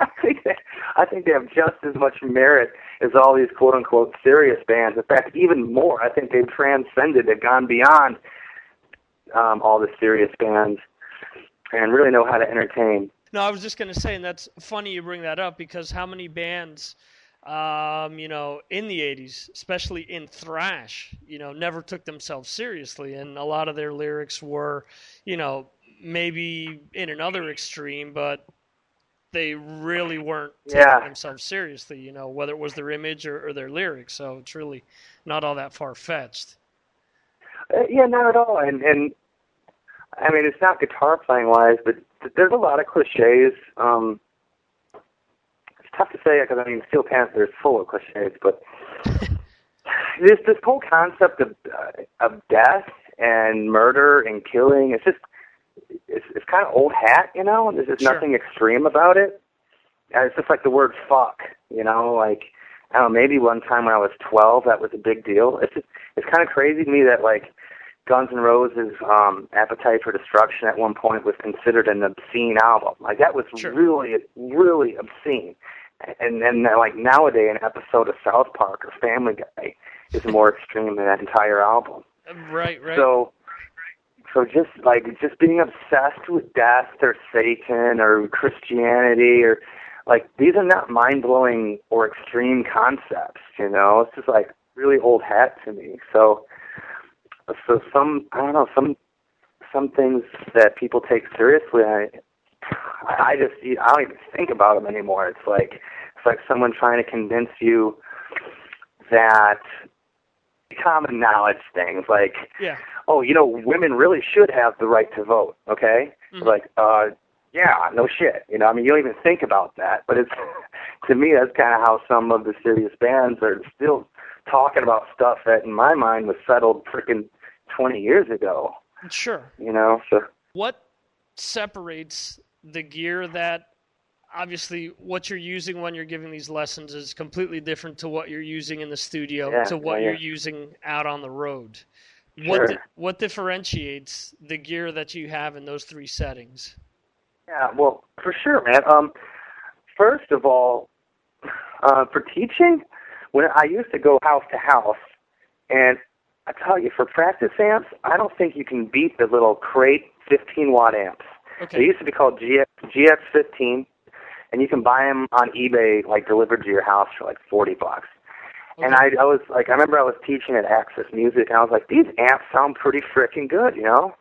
E: I, (laughs) think they, I think they have just as much merit as all these quote unquote serious bands. In fact, even more. I think they've transcended, they've gone beyond um, all the serious bands, and really know how to entertain.
K: No, I was just going to say, and that's funny you bring that up because how many bands, um, you know, in the 80s, especially in thrash, you know, never took themselves seriously. And a lot of their lyrics were, you know, maybe in another extreme, but they really weren't taking
E: Yeah.
K: themselves seriously, you know, whether it was their image or, or their lyrics. So it's really not all that far fetched.
E: Uh, yeah, not at all. And and I mean, it's not guitar playing wise, but th- there's a lot of cliches. Um, it's tough to say because I mean, Steel Panther is full of cliches, but (laughs) this this whole concept of uh, of death and murder and killing, it's just it's it's kind of old hat, you know. There's just
K: Sure.
E: nothing extreme about it. And it's just like the word fuck, you know, like I don't know, maybe one time when I was 12 that was a big deal. It's just, it's kind of crazy to me that like Guns N' Roses' um, "Appetite for Destruction" at one point was considered an obscene album. Like that was
K: Sure.
E: really, really obscene. And then, like nowadays, an episode of South Park or Family Guy is more extreme than that entire album.
K: Right, right.
E: So, so just like just being obsessed with death or Satan or Christianity or like these are not mind blowing or extreme concepts. You know, it's just like really old hat to me. So, so some I don't know some some things that people take seriously. I I just I don't even think about them anymore. It's like it's like someone trying to convince you that common knowledge things like
K: yeah.
E: Oh, you know, women really should have the right to vote, okay?
K: Mhm.
E: Like, uh, yeah, no shit. You know, I mean, you don't even think about that, but it's (laughs) to me that's kind of how some of the serious bands are still talking about stuff that, in my mind, was settled freaking twenty years ago.
K: Sure.
E: You know, so
K: What separates the gear that obviously what you're using when you're giving these lessons is completely different to what you're using in the studio
E: Yeah,
K: to what
E: yeah,
K: you're using out on the road.
E: Sure.
K: What di- what differentiates the gear that you have in those three settings?
E: Yeah, well, for sure, man. Um, first of all, uh, for teaching, when I used to go house to house, and I tell you, for practice amps, I don't think you can beat the little crate 15 watt amps.
K: Okay.
E: They used to be called GX GX15, and you can buy them on eBay, like delivered to your house for like 40 bucks. And I, I was like, I remember I was teaching at Access Music, and I was like, these amps sound pretty freaking good, you know,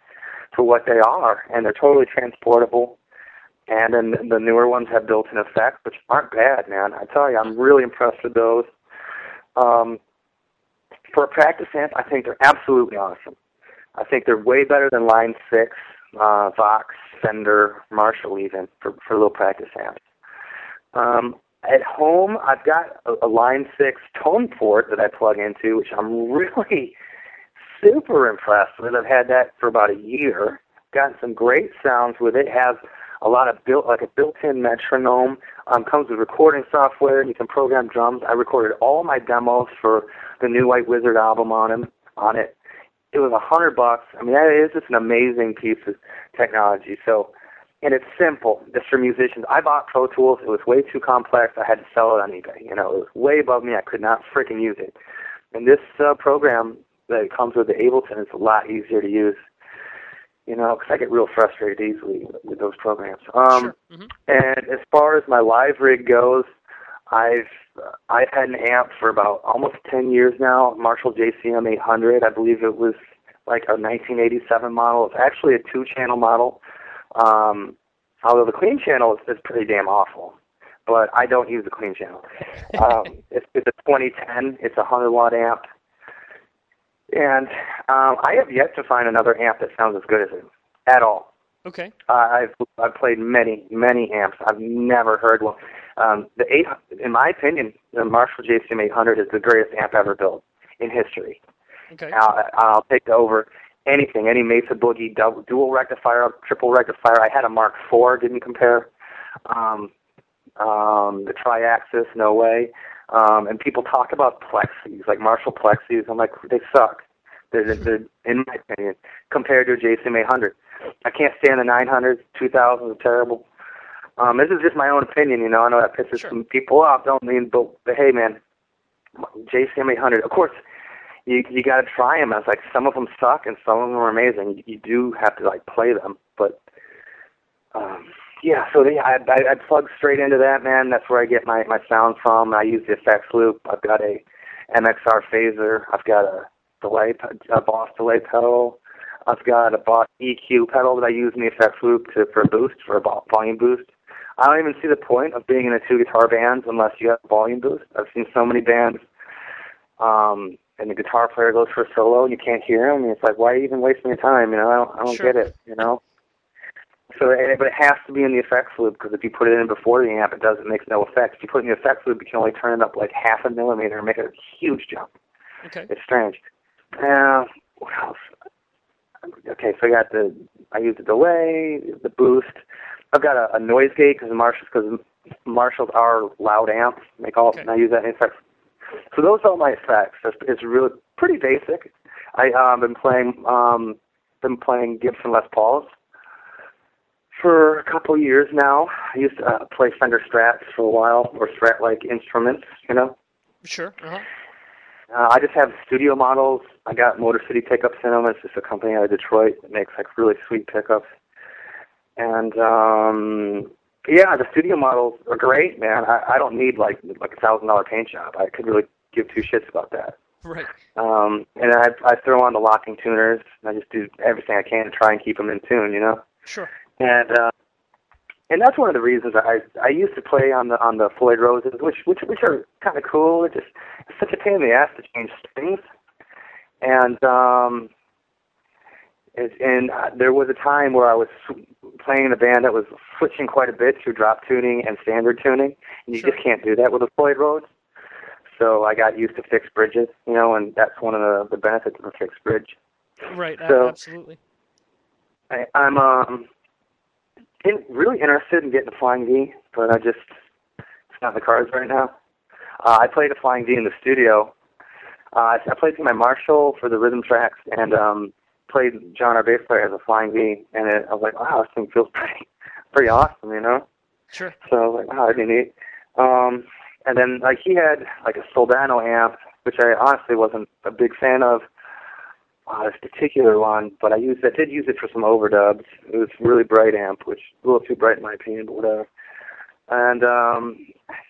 E: for what they are, and they're totally transportable. And then the newer ones have built-in effects, which aren't bad, man. I tell you, I'm really impressed with those. Um, for a practice amp, I think they're absolutely awesome. I think they're way better than Line Six, uh, Vox, Fender, Marshall, even for for little practice amps. Um, at home, I've got a, a Line 6 TonePort that I plug into, which I'm really super impressed with. I've had that for about a year. Got some great sounds with it. Has a lot of built like a built-in metronome. Um, comes with recording software. You can program drums. I recorded all my demos for the new White Wizzard album on him on it. It was a hundred bucks. I mean, that is just an amazing piece of technology. So and it's simple. Just for musicians. I bought Pro Tools. It was way too complex. I had to sell it on eBay. You know, it was way above me. I could not freaking use it. And this uh, program that comes with the Ableton is a lot easier to use. You know, because I get real frustrated easily with, those programs. Um,
K: Sure. Mhm.
E: And as far as my live rig goes, I've uh, I've had an amp for about almost 10 years now. Marshall JCM 800. I believe it was like a 1987 model. It's actually a two-channel model. Um, although the clean channel is, is pretty damn awful, but I don't use the clean channel. (laughs) Um, it's, it's a 2010. It's a 100 watt amp, and um, I have yet to find another amp that sounds as good as it at all.
K: Okay.
E: Uh, I've I've played many many amps. I've never heard one. Um, the eight, in my opinion, the Marshall JCM 800 is the greatest amp ever built in history.
K: Okay.
E: I'll, I'll take over anything, any Mesa Boogie, double, dual rectifier, triple rectifier. I had a Mark IV, didn't compare. Um, um, the Triaxis, no way. Um, and people talk about plexis, like Marshall plexis. I'm like, they suck. They're, they're, in my opinion, compared to a JCM 800. I can't stand the 900s. 2000s are terrible. Um, this is just my own opinion, you know. I know that pisses some people off, don't mean, but, but hey, man, JCM 800. Of course, you you got to try them. I was like, some of them suck and some of them are amazing. You, you do have to like play them, but um, yeah. So they, I, I I plug straight into that, man. That's where I get my my sound from. I use the effects loop. I've got a MXR phaser. I've got a delay, a Boss delay pedal. I've got a Boss EQ pedal that I use in the effects loop to for a boost for a vo- volume boost. I don't even see the point of being in a two guitar band unless you have volume boost. I've seen so many bands um, and the guitar player goes for a solo and you can't hear him. And it's like, why are you even wasting your time? You know, I don't, I don't
K: Sure.
E: get it. You know. So, but it has to be in the effects loop because if you put it in before the amp, it does it makes no effects. If you put it in the effects loop, you can only turn it up like half a millimeter and make a huge jump.
K: Okay.
E: It's strange. Uh, what else? Okay, so I got the I use the delay, the boost. I've got a, a noise gate because Marshalls because Marshalls are loud amps. Make all and I use that in effects. So those are all my effects. It's, it's really pretty basic. I um been playing um been playing Gibson Les Pauls for a couple years now. I used to uh, play Fender Strats for a while, or Strat-like instruments, you know.
K: Sure. Uh-huh.
E: Uh, I just have studio models. I got Motor City pickups in them. It's just a company out of Detroit that makes like really sweet pickups. And um yeah, the studio models are great, man. I, I don't need like like a thousand dollar paint job. I could really give two shits about that. (laughs)
K: Right.
E: Um, and I I throw on the locking tuners. And I just do everything I can to try and keep them in tune, you know.
K: Sure.
E: And uh, and that's one of the reasons I I used to play on the on the Floyd Roses, which which which are kind of cool. It just it's such a pain in the ass to change strings. And um, it, and uh, there was a time where I was playing in a band that was switching quite a bit to drop tuning and standard tuning, and you
K: Sure.
E: just can't do that with a Floyd Rose. So I got used to fixed bridges, you know, and that's one of the, the benefits of a fixed bridge.
K: Right.
E: So-
K: absolutely.
E: I, I'm um in, really interested in getting a Flying V, but I just it's not in the cards right now. Uh, I played a Flying V in the studio. Uh, I, I played through my Marshall for the rhythm tracks, and um, played John, our bass player, as a Flying V, and it, I was like, wow, this thing feels (laughs) pretty pretty awesome, you know.
K: Sure.
E: So I was like, wow, that'd be neat. Um, and then like he had like a Soldano amp, which I honestly wasn't a big fan of. Uh, this particular one, but I used I did use it for some overdubs. It was a really bright amp, which a little too bright in my opinion, but whatever. And um,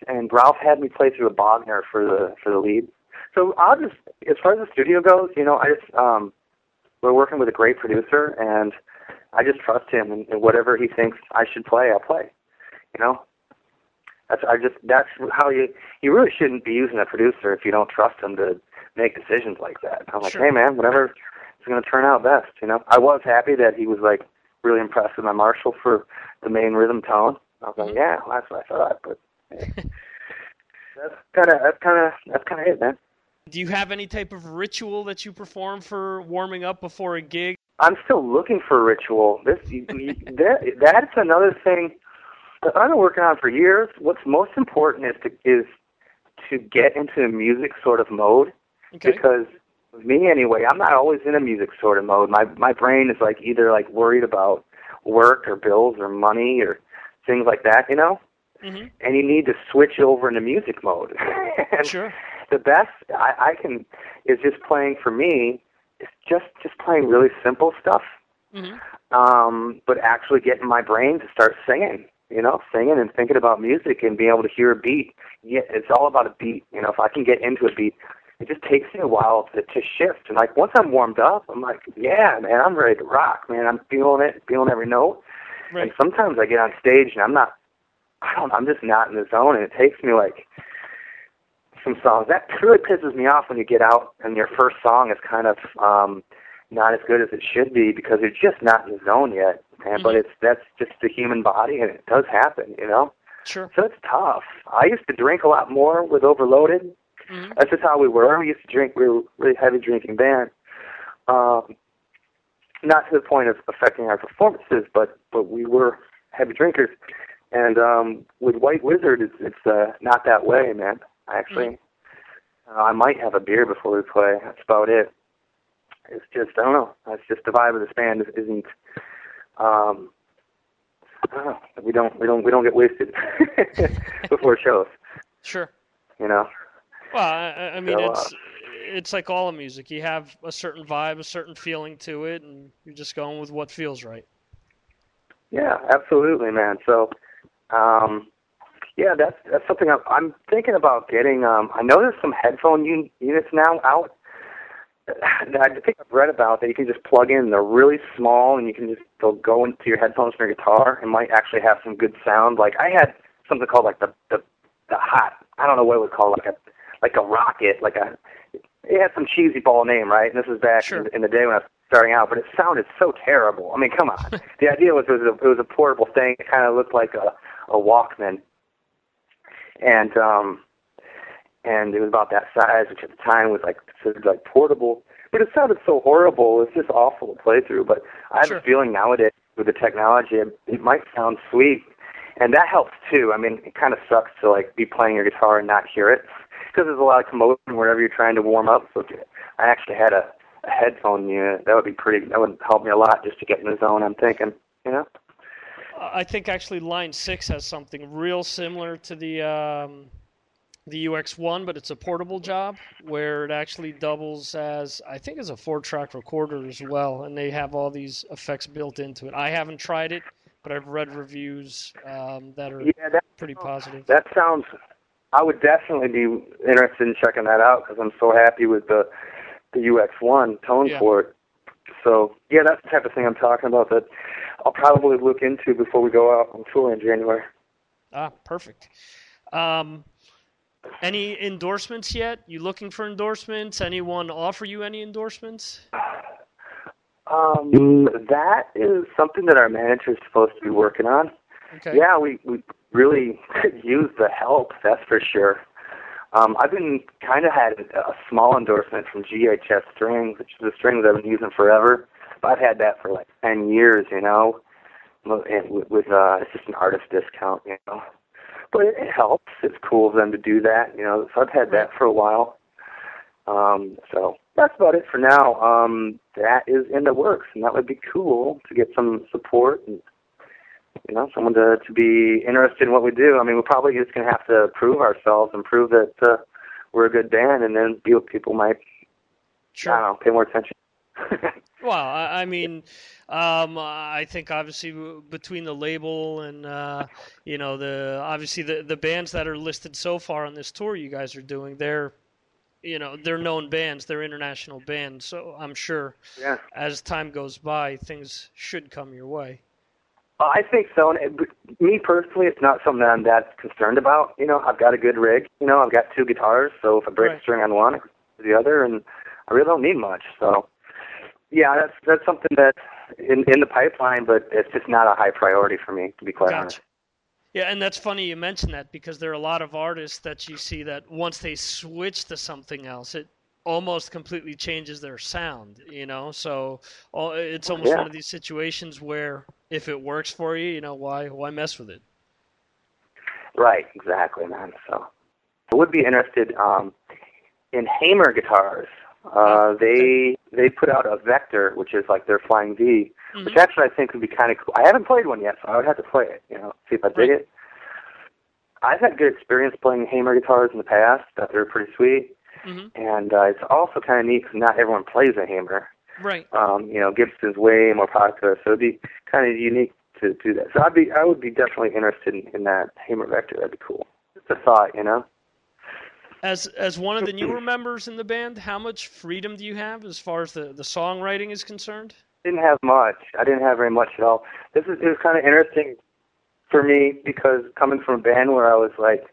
E: and Ralph had me play through a Bogner for the for the lead. So I'll just as far as the studio goes, you know, I just um, we're working with a great producer, and I just trust him, and, and whatever he thinks I should play, I'll play. You know, that's I just that's how you you really shouldn't be using a producer if you don't trust him to make decisions like that. I'm like,
K: Sure.
E: hey man, whatever is going to turn out best. You know, I was happy that he was like really impressed with my Marshall for the main rhythm tone. I was like,
K: Mhm.
E: yeah, that's what I thought, but. (laughs) That's kind of that's kind of that's kind of it, man.
K: Do you have any type of ritual that you perform for warming up before a gig?
E: I'm still looking for a ritual. This that that's another thing that I've been working on for years. What's most important is to is to get into a music sort of mode
K: Okay.
E: because me anyway, I'm not always in a music sort of mode. My my brain is like either like worried about work or bills or money or things like that, you know.
K: hmm
E: And you need to switch over into music mode. (laughs) and
K: Sure.
E: The best I, I can is just playing for me. It's just just playing really simple stuff,
K: hmm
E: um, but actually getting my brain to start singing. You know, singing and thinking about music and being able to hear a beat. Yeah, it's all about a beat. You know, if I can get into a beat, it just takes me a while to, to shift. And like once I'm warmed up, I'm like, yeah, man, I'm ready to rock, man. I'm feeling it, feeling every note.
K: Right.
E: And sometimes I get on stage and I'm not, I don't, I'm just not in the zone, and it takes me like some songs. That really pisses me off when you get out and your first song is kind of um, not as good as it should be because you're just not in the zone yet. And, But it's that's just the human body, and it does happen, you know.
K: Sure.
E: So it's tough. I used to drink a lot more with Overloaded.
K: hmm
E: That's just how we were. We used to drink. We were a really heavy drinking band. Um, not to the point of affecting our performances, but but we were heavy drinkers. And um, with White Wizzard, it's it's uh, not that way, man. Actually, uh, I might have a beer before we play. That's about it. It's just I don't know. That's just the vibe of this band isn't. Um, I don't know. We don't we don't we don't get wasted (laughs) before shows.
K: Sure.
E: You know.
K: Well, I, I- mean,
E: So, uh,
K: it's it's like all of music. You have a certain vibe, a certain feeling to it, and you're just going with what feels right.
E: Yeah, absolutely, man. So, um, yeah, that's that's something I'm, I'm thinking about getting. Um, I know there's some headphone un- units now out. that I think I've read about that you can just plug in. They're really small, and you can just they'll go into your headphones from your guitar and might actually have some good sound. Like I had something called like the the the hot. I don't know what it was called, like a like a rocket, like a. It had some cheesy ball name, right? And this was back
K: Sure.
E: in, in the day when I was starting out, but it sounded so terrible. I mean, come on. (laughs) the idea was it was a, it was a portable thing. It kind of looked like a a Walkman, and um, and it was about that size, which at the time was like considered like portable. But it sounded so horrible. It's just awful to play through. But I have
K: Sure.
E: a feeling nowadays with the technology, it, it might sound sweet, and that helps too. I mean, it kind of sucks to like be playing your guitar and not hear it because there's a lot of commotion wherever you're trying to warm up. So I actually had a a headphone unit. That would be pretty. That would help me a lot just to get in the zone. I'm thinking, you know.
K: I think actually Line Six has something real similar to the um, the UX1, but it's a portable job where it actually doubles as I think as a four-track recorder as well, and they have all these effects built into it. I haven't tried it, but I've read reviews um, that are
E: yeah, that,
K: pretty positive.
E: That sounds. I would definitely be interested in checking that out because I'm so happy with the the UX1 tone
K: Yeah.
E: port. So yeah, that's the type of thing I'm talking about that I'll probably look into before we go out on tour in January.
K: Ah, perfect. Um, any endorsements yet? You looking for endorsements? Anyone offer you any endorsements?
E: Um, that is something that our manager is supposed to be working on.
K: Okay.
E: Yeah, we we really could (laughs) use the help. That's for sure. Um, I've been kind of had a small endorsement from GHS Strings, which is a strings I've been using forever. I've had that for like ten years, you know, and with, with uh, it's just an artist discount, you know. But it, it helps. It's cool of them to do that, you know. So I've had that for a while. Um, so that's about it for now. Um, that is in the works, and that would be cool to get some support and you know someone to to be interested in what we do. I mean, we're probably just gonna have to prove ourselves and prove that uh, we're a good band, and then people people might
K: Sure.
E: I don't know pay more attention.
K: Well, I, I mean, um, I think obviously between the label and uh, you know the obviously the the bands that are listed so far on this tour you guys are doing, they're you know they're known bands, they're international bands. So I'm sure
E: Yeah.
K: as time goes by, things should come your way.
E: Uh, I think so. And it, me personally, it's not something that I'm that concerned about. You know, I've got a good rig. You know, I've got two guitars, so if I break
K: Right.
E: a string on one, the other, and I really don't need much. So, yeah, that's that's something that's in in the pipeline, but it's just not a high priority for me, to be quite honest.
K: Yeah, and that's funny you mention that because there are a lot of artists that you see that once they switch to something else, it almost completely changes their sound. You know, so it's almost
E: Yeah.
K: one of these situations where if it works for you, you know, why why mess with it?
E: Right, exactly, man. So, I would be interested um, in Hamer guitars. Uh, they they put out a Vector, which is like their Flying V, which actually I think would be kind of cool. I haven't played one yet, so I would have to play it. You know, see if I dig it. I've had good experience playing Hamer guitars in the past. That they're pretty sweet,
K: Mhm.
E: and uh, it's also kind of neat because not everyone plays a Hamer.
K: Right.
E: Um, you know, Gibson's way more popular, so it'd be kind of unique to do that. So I'd be, I would be definitely interested in, in that Hamer Vector. That'd be cool. Just a thought, you know.
K: As as one of the newer members in the band, how much freedom do you have as far as the the songwriting is concerned?
E: Didn't have much. I didn't have very much at all. This is it was kind of interesting for me because coming from a band where I was like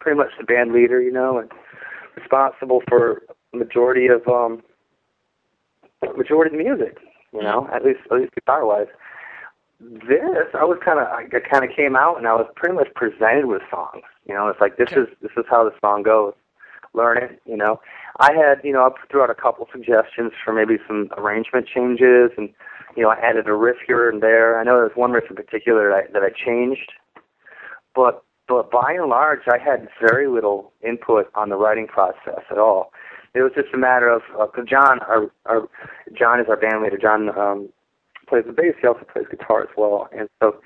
E: pretty much the band leader, you know, and responsible for the majority of um majority of the music, you know, at least at least guitar wise. This I was kind of I kind of came out and I was pretty much presented with songs. You know, it's like this is this is how the song goes. Learn it. You know, I had you know I threw out a couple suggestions for maybe some arrangement changes and you know I added a riff here and there. I know there's one riff in particular that I, that I changed, but but by and large I had very little input on the writing process at all. It was just a matter of uh, John, our, our John is our band leader. John um, plays the bass. He also plays guitar as well, and so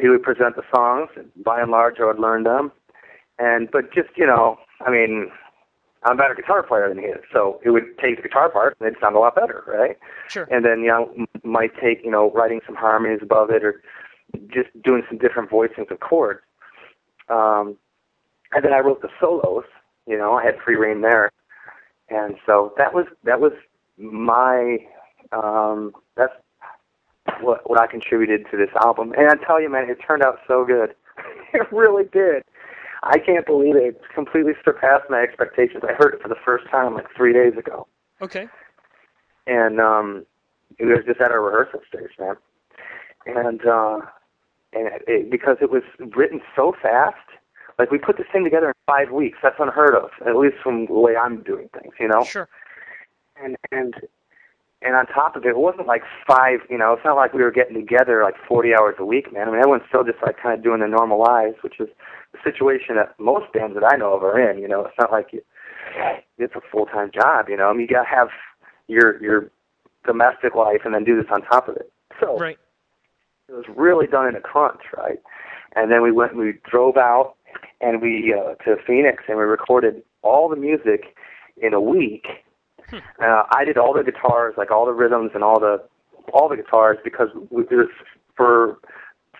E: he would present the songs. And by and large, I would learn them. And but just you know, I mean, I'm a better guitar player than he is, so it would take the guitar part and they'd sound a lot better, right?
K: Sure.
E: And then you know, might take you know writing some harmonies above it or just doing some different voicings of chords. Um, and then I wrote the solos. You know, I had free reign there, and so that was that was my um, that's what what I contributed to this album. And I tell you, man, it turned out so good. (laughs) it really did. I can't believe it. It completely surpassed my expectations. I heard it for the first time like three days ago,
K: Okay.
E: and um, it was just at a rehearsal stage, man. And uh, and it, because it was written so fast, like we put this thing together in five weeks. That's unheard of, at least from the way I'm doing things, you know.
K: Sure.
E: And and and on top of it, it wasn't like five. You know, it's not like we were getting together like 40 hours a week, man. I mean, everyone's still just like kind of doing their normal lives, which is the situation that most bands that I know of are in. You know, it's not like you, it's a full time job. You know, I mean, you gotta have your your domestic life and then do this on top of it. So
K: right.
E: it was really done in a crunch, right? And then we went, we drove out, and we uh, to Phoenix, and we recorded all the music in a week.
K: Hmm.
E: Uh, I did all the guitars, like all the rhythms and all the all the guitars, because we, it for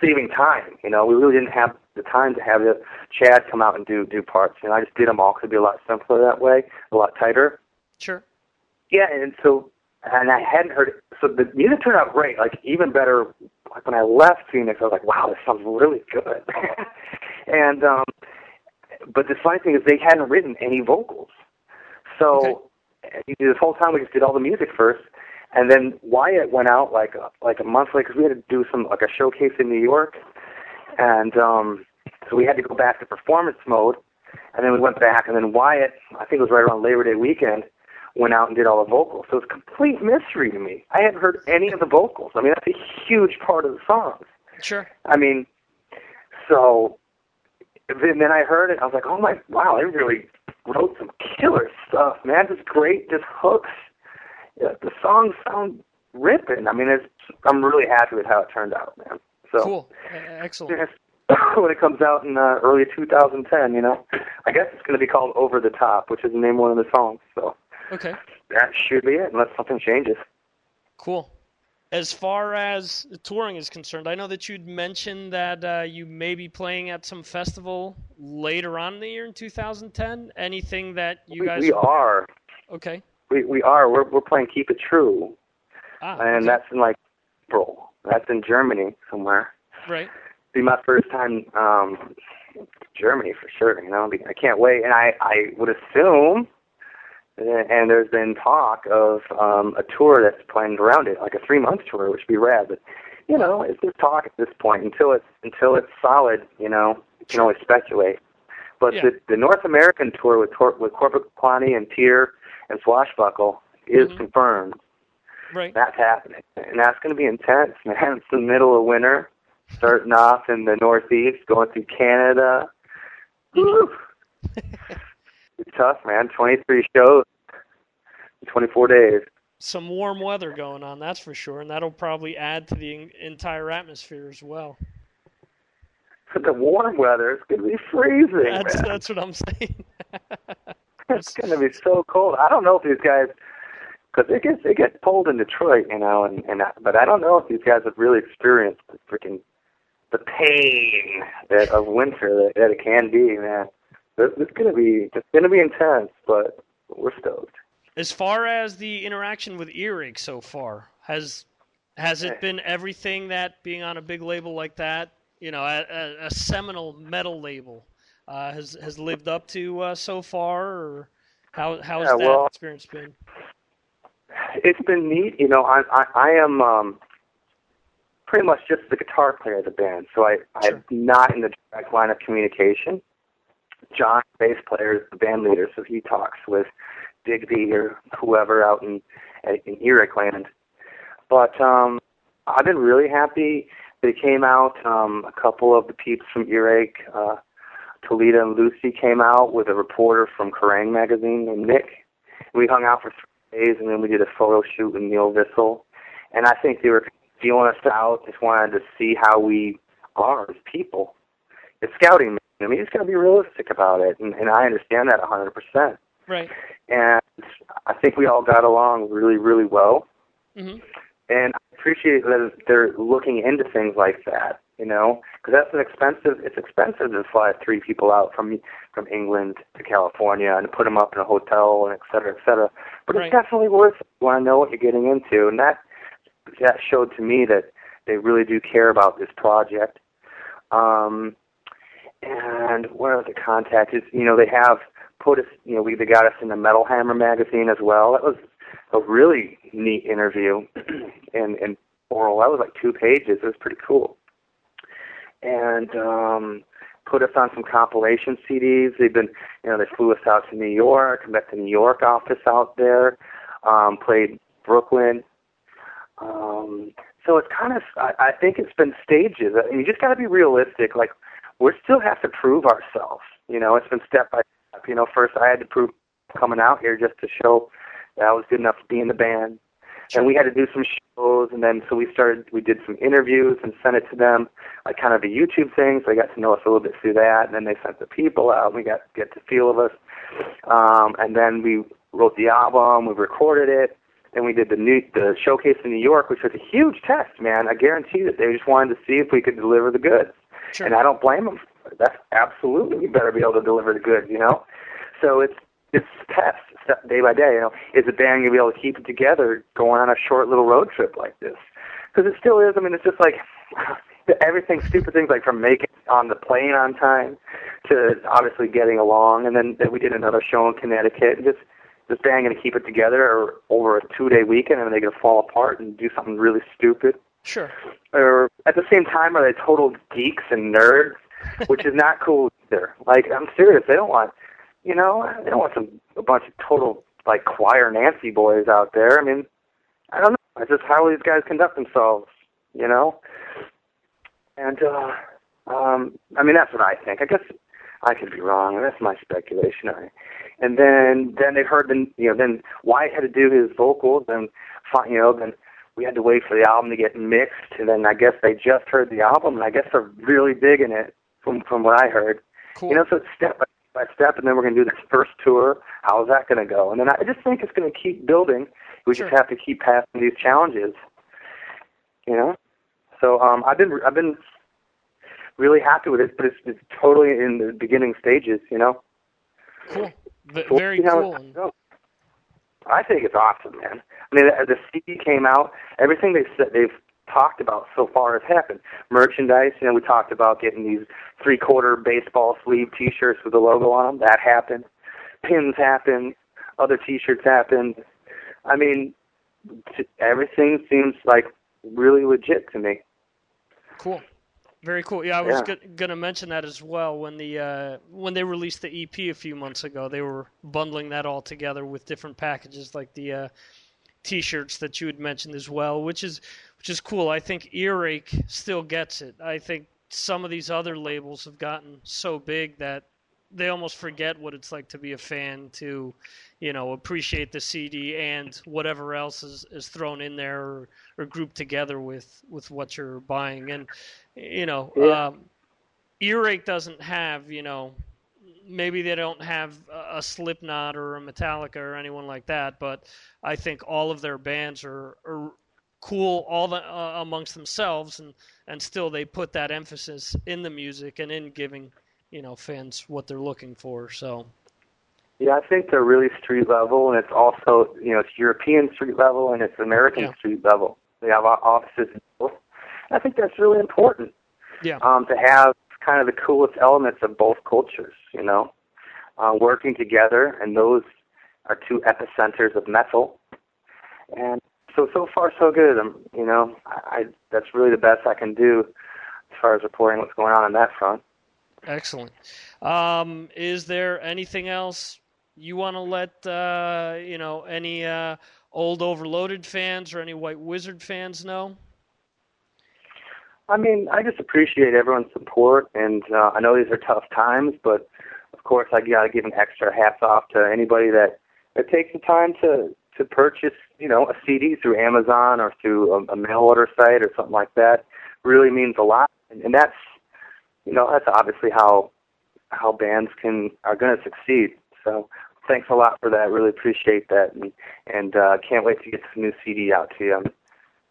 E: saving time. You know, we really didn't have the time to have the Chad come out and do do parts. You know, I just did them all because It'd be a lot simpler that way, a lot tighter.
K: Sure.
E: Yeah, and so and I hadn't heard it. So the music turned out great. Like even better. Like when I left Phoenix, I was like, wow, this sounds really good. (laughs) and um, but the funny thing is, they hadn't written any vocals. So okay. This whole time we just did all the music first, and then Wyatt went out like a, like a month later because we had to do some like a showcase in New York, and um, so we had to go back to performance mode, and then we went back, and then Wyatt, I think it was right around Labor Day weekend, went out and did all the vocals. So it's a complete mystery to me. I hadn't heard any of the vocals. I mean, that's a huge part of the songs.
K: Sure.
E: I mean, so then, then I heard it. I was like, oh my, wow, they really wrote some killer stuff, man. Just great, just hooks. Yeah, the songs sound ripping. I mean, it's, I'm really happy with how it turned out, man. So
K: cool, excellent. (laughs)
E: when it comes out in uh, early 2010, you know, I guess it's going to be called Over the Top, which is the name of one of the songs. So
K: okay,
E: that should be it, unless something changes.
K: Cool. As far as touring is concerned, I know that you'd mentioned that uh, you may be playing at some festival later on in the year in 2010. Anything that you
E: we,
K: guys?
E: We are.
K: Okay.
E: We we are. We're we're playing Keep It True,
K: ah,
E: and
K: okay.
E: that's in like April. That's in Germany somewhere.
K: Right.
E: Be my first time um Germany for sure. You know, I can't wait, and I I would assume and there's been talk of um, a tour that's planned around it, like a three month tour, which would be rad. But you know, it's just talk at this point until it's until it's solid. You know, you can only speculate. But
K: yeah.
E: the the North American tour with Tor- with Corporate Quantity and Tier and Swashbuckle is
K: Mhm.
E: confirmed.
K: Right.
E: That's happening, and that's going to be intense, man. (laughs) It's the middle of winter, starting off in the Northeast, going through Canada. (laughs) Woo. It's tough, man. 23 shows, 24 days.
K: Some warm weather going on, that's for sure, and that'll probably add to the entire atmosphere as well.
E: But (laughs) the warm weather is going to be freezing.
K: That's
E: man.
K: that's what I'm saying. (laughs)
E: It's going to be so cold. I don't know if these guys, because it gets it gets cold in Detroit, you know, and and I- but I don't know if these guys have really experienced the freaking the pain that of winter that, that it can be, man. It's, it's going to be it's going to be intense, but we're stoked.
K: As far as the interaction with Earache so far, has has it been everything that being on a big label like that, you know, a, a, a seminal metal label, uh, has has lived up to uh, so far, or how how has
E: Yeah,
K: that
E: well-
K: experience been?
E: It's been neat, you know. I I, I am um, pretty much just the guitar player of the band, so I I'm not in the direct line of communication. John, bass player, is the band leader, so he talks with Digby or whoever out in in Earache land. But um, I've been really happy. They came out. Um, a couple of the peeps from Earache, uh, Toledo and Lucy, came out with a reporter from Kerrang magazine named Nick. We hung out for three days, and then we did a photo shoot with Neil Vissel. And I think they were feeling us out, just wanted to see how we are as people. It's scouting. I mean, you just got to be realistic about it, and, and I understand that 100%.
K: Right.
E: And I think we all got along really, really well.
K: hmm
E: And I appreciate that they're looking into things like that, you know, because that's an expensive. It's expensive to fly three people out from from England to California and put them up in a hotel and et cetera, et cetera. But
K: Right.
E: it's definitely worth it. You want to know what you're getting into, and that that showed to me that they really do care about this project. Um, and what other contact is? You know, they have put us. You know, we they got us in the Metal Hammer magazine as well. That was a really neat interview (clears throat) and and oral. That was like two pages. It was pretty cool. And um, put us on some compilation CDs. They've been, you know, they flew us out to New York, met the New York office out there, um, played Brooklyn. Um, so it's kind of, I, I think it's been stages. I mean, you just got to be realistic. Like, we still have to prove ourselves. You know, it's been step by step. You know, first I had to prove coming out here just to show that I was good enough to be in the band. And we had to do some shows, and then so we started. We did some interviews and sent it to them, like kind of a YouTube thing. So they got to know us a little bit through that, and then they sent the people out. And we got get the feel of us, um, and then we wrote the album. We recorded it, and we did the new the showcase in New York, which was a huge test, man. I guarantee that they just wanted to see if we could deliver the goods,
K: Sure.
E: and I don't blame them. That's absolutely you better be able to deliver the goods, you know. So it's it's test step day by day. You know, is the band gonna be able to keep it together going on a short little road trip like this? Because it still is. I mean, it's just like (laughs) everything, stupid things like from making on the plane on time to obviously getting along, and then, then we did another show in Connecticut. And just this band gonna keep it together or over a two day weekend, and are they gonna fall apart and do something really stupid?
K: Sure.
E: Or at the same time, are they total geeks and nerds, which is not cool either. Like I'm serious, they don't want, you know, they don't want some a bunch of total like choir Nancy boys out there. I mean, I don't know. It's just how these guys conduct themselves, you know. And uh, um, I mean, that's what I think. I guess I could be wrong. That's my speculation. I, and then then they heard the you know then Wyatt had to do his vocals and you know then we had to wait for the album to get mixed and then I guess they just heard the album and I guess they're really digging it from from what I heard.
K: Cool.
E: You know, so it's step by by step, and then we're going to do this (laughs) first tour. How's that going to go? And then I just think it's going to keep building. We
K: Sure.
E: just have to keep passing these challenges. You know, so um, I've been I've been really happy with it, but it's, it's totally in the beginning stages. You know,
K: Cool. V-
E: So
K: very cool.
E: I think it's awesome, man. I mean, the, the CD came out. Everything they said they've talked about so far has happened. Merchandise, you know, we talked about getting these three-quarter baseball sleeve T-shirts with the logo on them. That happened. Pins happened. Other T-shirts happened. I mean, t- everything seems like really legit to me.
K: Cool. Very cool. Yeah, I was
E: Yeah.
K: go- gonna mention that as well. When the uh, when they released the EP a few months ago, they were bundling that all together with different packages, like the uh, T-shirts that you had mentioned as well, which is which is cool. I think Earache still gets it. I think some of these other labels have gotten so big that they almost forget what it's like to be a fan to, you know, appreciate the CD and whatever else is, is thrown in there or, or grouped together with, with what you're buying. And, you know,
E: Yeah.
K: um, Earache doesn't have, you know, maybe they don't have a, Slipknot or a Metallica or anyone like that, but I think all of their bands are, are cool all the, uh, amongst themselves, and, and still they put that emphasis in the music and in giving, you know, fans what they're looking for. So
E: Yeah, I think they're really street level, and it's also you know it's European street level and it's American
K: Yeah.
E: street level. They have offices in both. I think that's really important.
K: Yeah.
E: Um, to have kind of the coolest elements of both cultures, you know, uh, working together, and those are two epicenters of metal. And so so far so good. Um, you know, I, I that's really the best I can do as far as reporting what's going on on that front.
K: excellent. Um, is there anything else you want to let uh, you know any uh, old Overloaded fans or any White Wizzard fans know?
E: I mean, I just appreciate everyone's support, and uh, I know these are tough times, but of course, I got to give an extra hats off to anybody that that takes the time to to purchase, you know, a CD through Amazon or through a, a mail order site or something like that. Really means a lot, and, and that's, you know, that's obviously how how bands can are going to succeed. So, thanks a lot for that. Really appreciate that, and and uh, can't wait to get this new CD out to you. I'm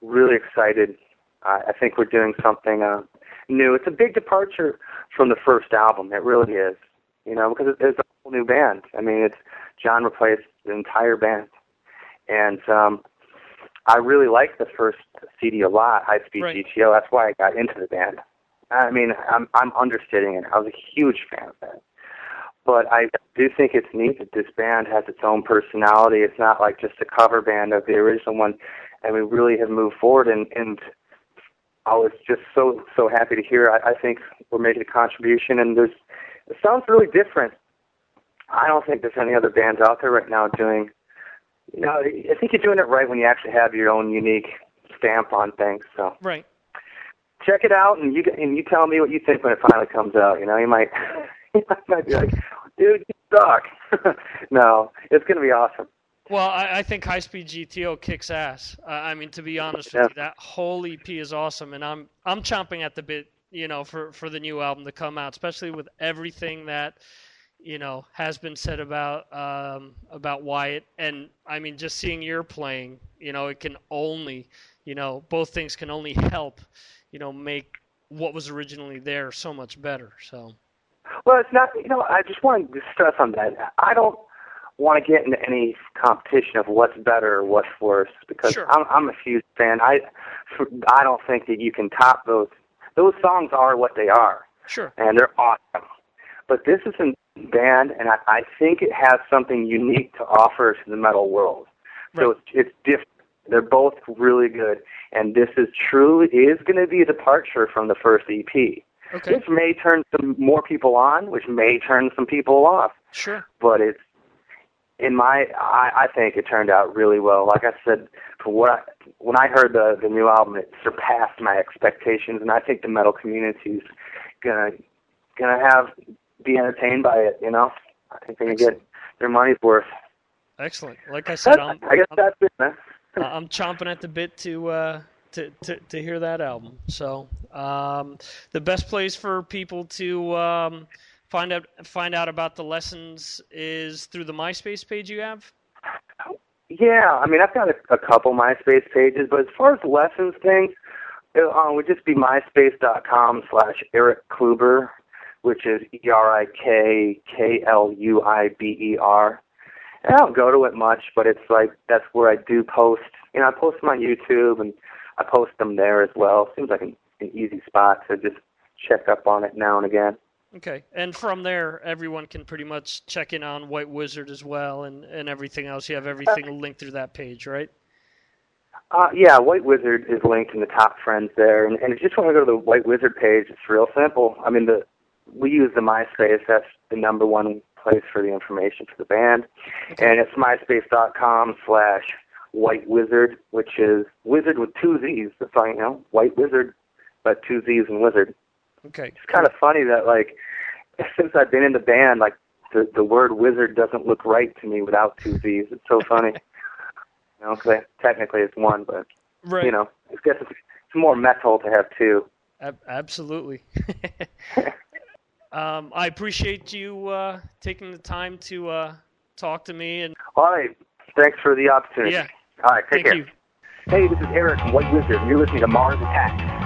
E: really excited. I I think we're doing something uh, new. It's a big departure from the first album. It really is. You know, because it- it's a whole new band. I mean, it's John replaced the entire band, and um, I really liked the first CD a lot. High Speed
K: Right.
E: GTO. That's why I got into the band. I mean, I'm I'm understating it. I was a huge fan of that. But I do think it's neat that this band has its own personality. It's not like just a cover band of the original one, and we really have moved forward. And and I was just so so happy to hear. I, I think we're making a contribution, and there's it sounds really different. I don't think there's any other bands out there right now doing. You know, I think you're doing it right when you actually have your own unique stamp on things. So
K: Right.
E: check it out, and you and you tell me what you think when it finally comes out. You know, you might (laughs) you might be like, dude, you suck. (laughs) no, it's gonna be awesome.
K: Well, I, I think High Speed GTO kicks ass. Uh, I mean, to be honest with you, that whole EP is awesome, and I'm I'm chomping at the bit, you know, for for the new album to come out, especially with everything that you know has been said about um, about Wyatt, and I mean, just seeing your playing, you know, it can only, you know, both things can only help, you know, make what was originally there so much better. So.
E: Well, it's not. You know, I just want to stress on that. I don't want to get into any competition of what's better or what's worse because
K: sure.
E: I'm, I'm a huge fan. I I don't think that you can top those. Those songs are what they are.
K: Sure.
E: And they're awesome. But this is a band, and I, I think it has something unique to offer to the metal world.
K: Right.
E: So it's, it's different. They're both really good, and this is truly is going to be a departure from the first EP.
K: Okay.
E: This may turn some more people on, which may turn some people off.
K: Sure.
E: But it's in my I, I think it turned out really well. Like I said, for what I, when I heard the the new album, it surpassed my expectations, and I think the metal community's gonna gonna have be entertained by it. You know, I think gonna get their money's worth.
K: Excellent. Like I said, I'm,
E: I guess
K: I'm,
E: that's it, man.
K: I'm chomping at the bit to uh, to, to to hear that album. So um, the best place for people to um, find out find out about the lessons is through the MySpace page you have.
E: Yeah, I mean I've got a, a couple MySpace pages, but as far as lessons things, it uh, would just be myspace.com slash Erik Kluiber, which is E R I K K L U I B E R. And I don't go to it much, but it's like that's where I do post. You know, I post them on YouTube and I post them there as well. Seems like an, an easy spot to just check up on it now and again.
K: Okay, and from there, everyone can pretty much check in on White Wizzard as well, and, and everything else. You have everything linked through that page, right?
E: Uh, yeah, White Wizzard is linked in the top friends there, and, and if you just want to go to the White Wizzard page, it's real simple. I mean, the we use the MySpace. That's the number one place for the information for the band,
K: okay.
E: and it's myspace.com slash White Wizzard, which is wizard with two Z's. That's all you know, White Wizard, but two Z's and Wizard.
K: Okay.
E: It's kind of funny that like since I've been in the band, like the the word wizard doesn't look right to me without two Z's. It's so funny. (laughs) you know, cause I, technically it's one, but
K: right.
E: you know, I guess it's, it's more metal to have two.
K: Ab- absolutely. (laughs) (laughs) um, I appreciate you uh, taking the time to uh, talk to me and.
E: All right. Thanks for the opportunity.
K: Yeah.
E: All right. Take
K: Thank
E: care.
K: you.
D: Hey, this is Erik White Wizzard, you're listening to Mars Attacks.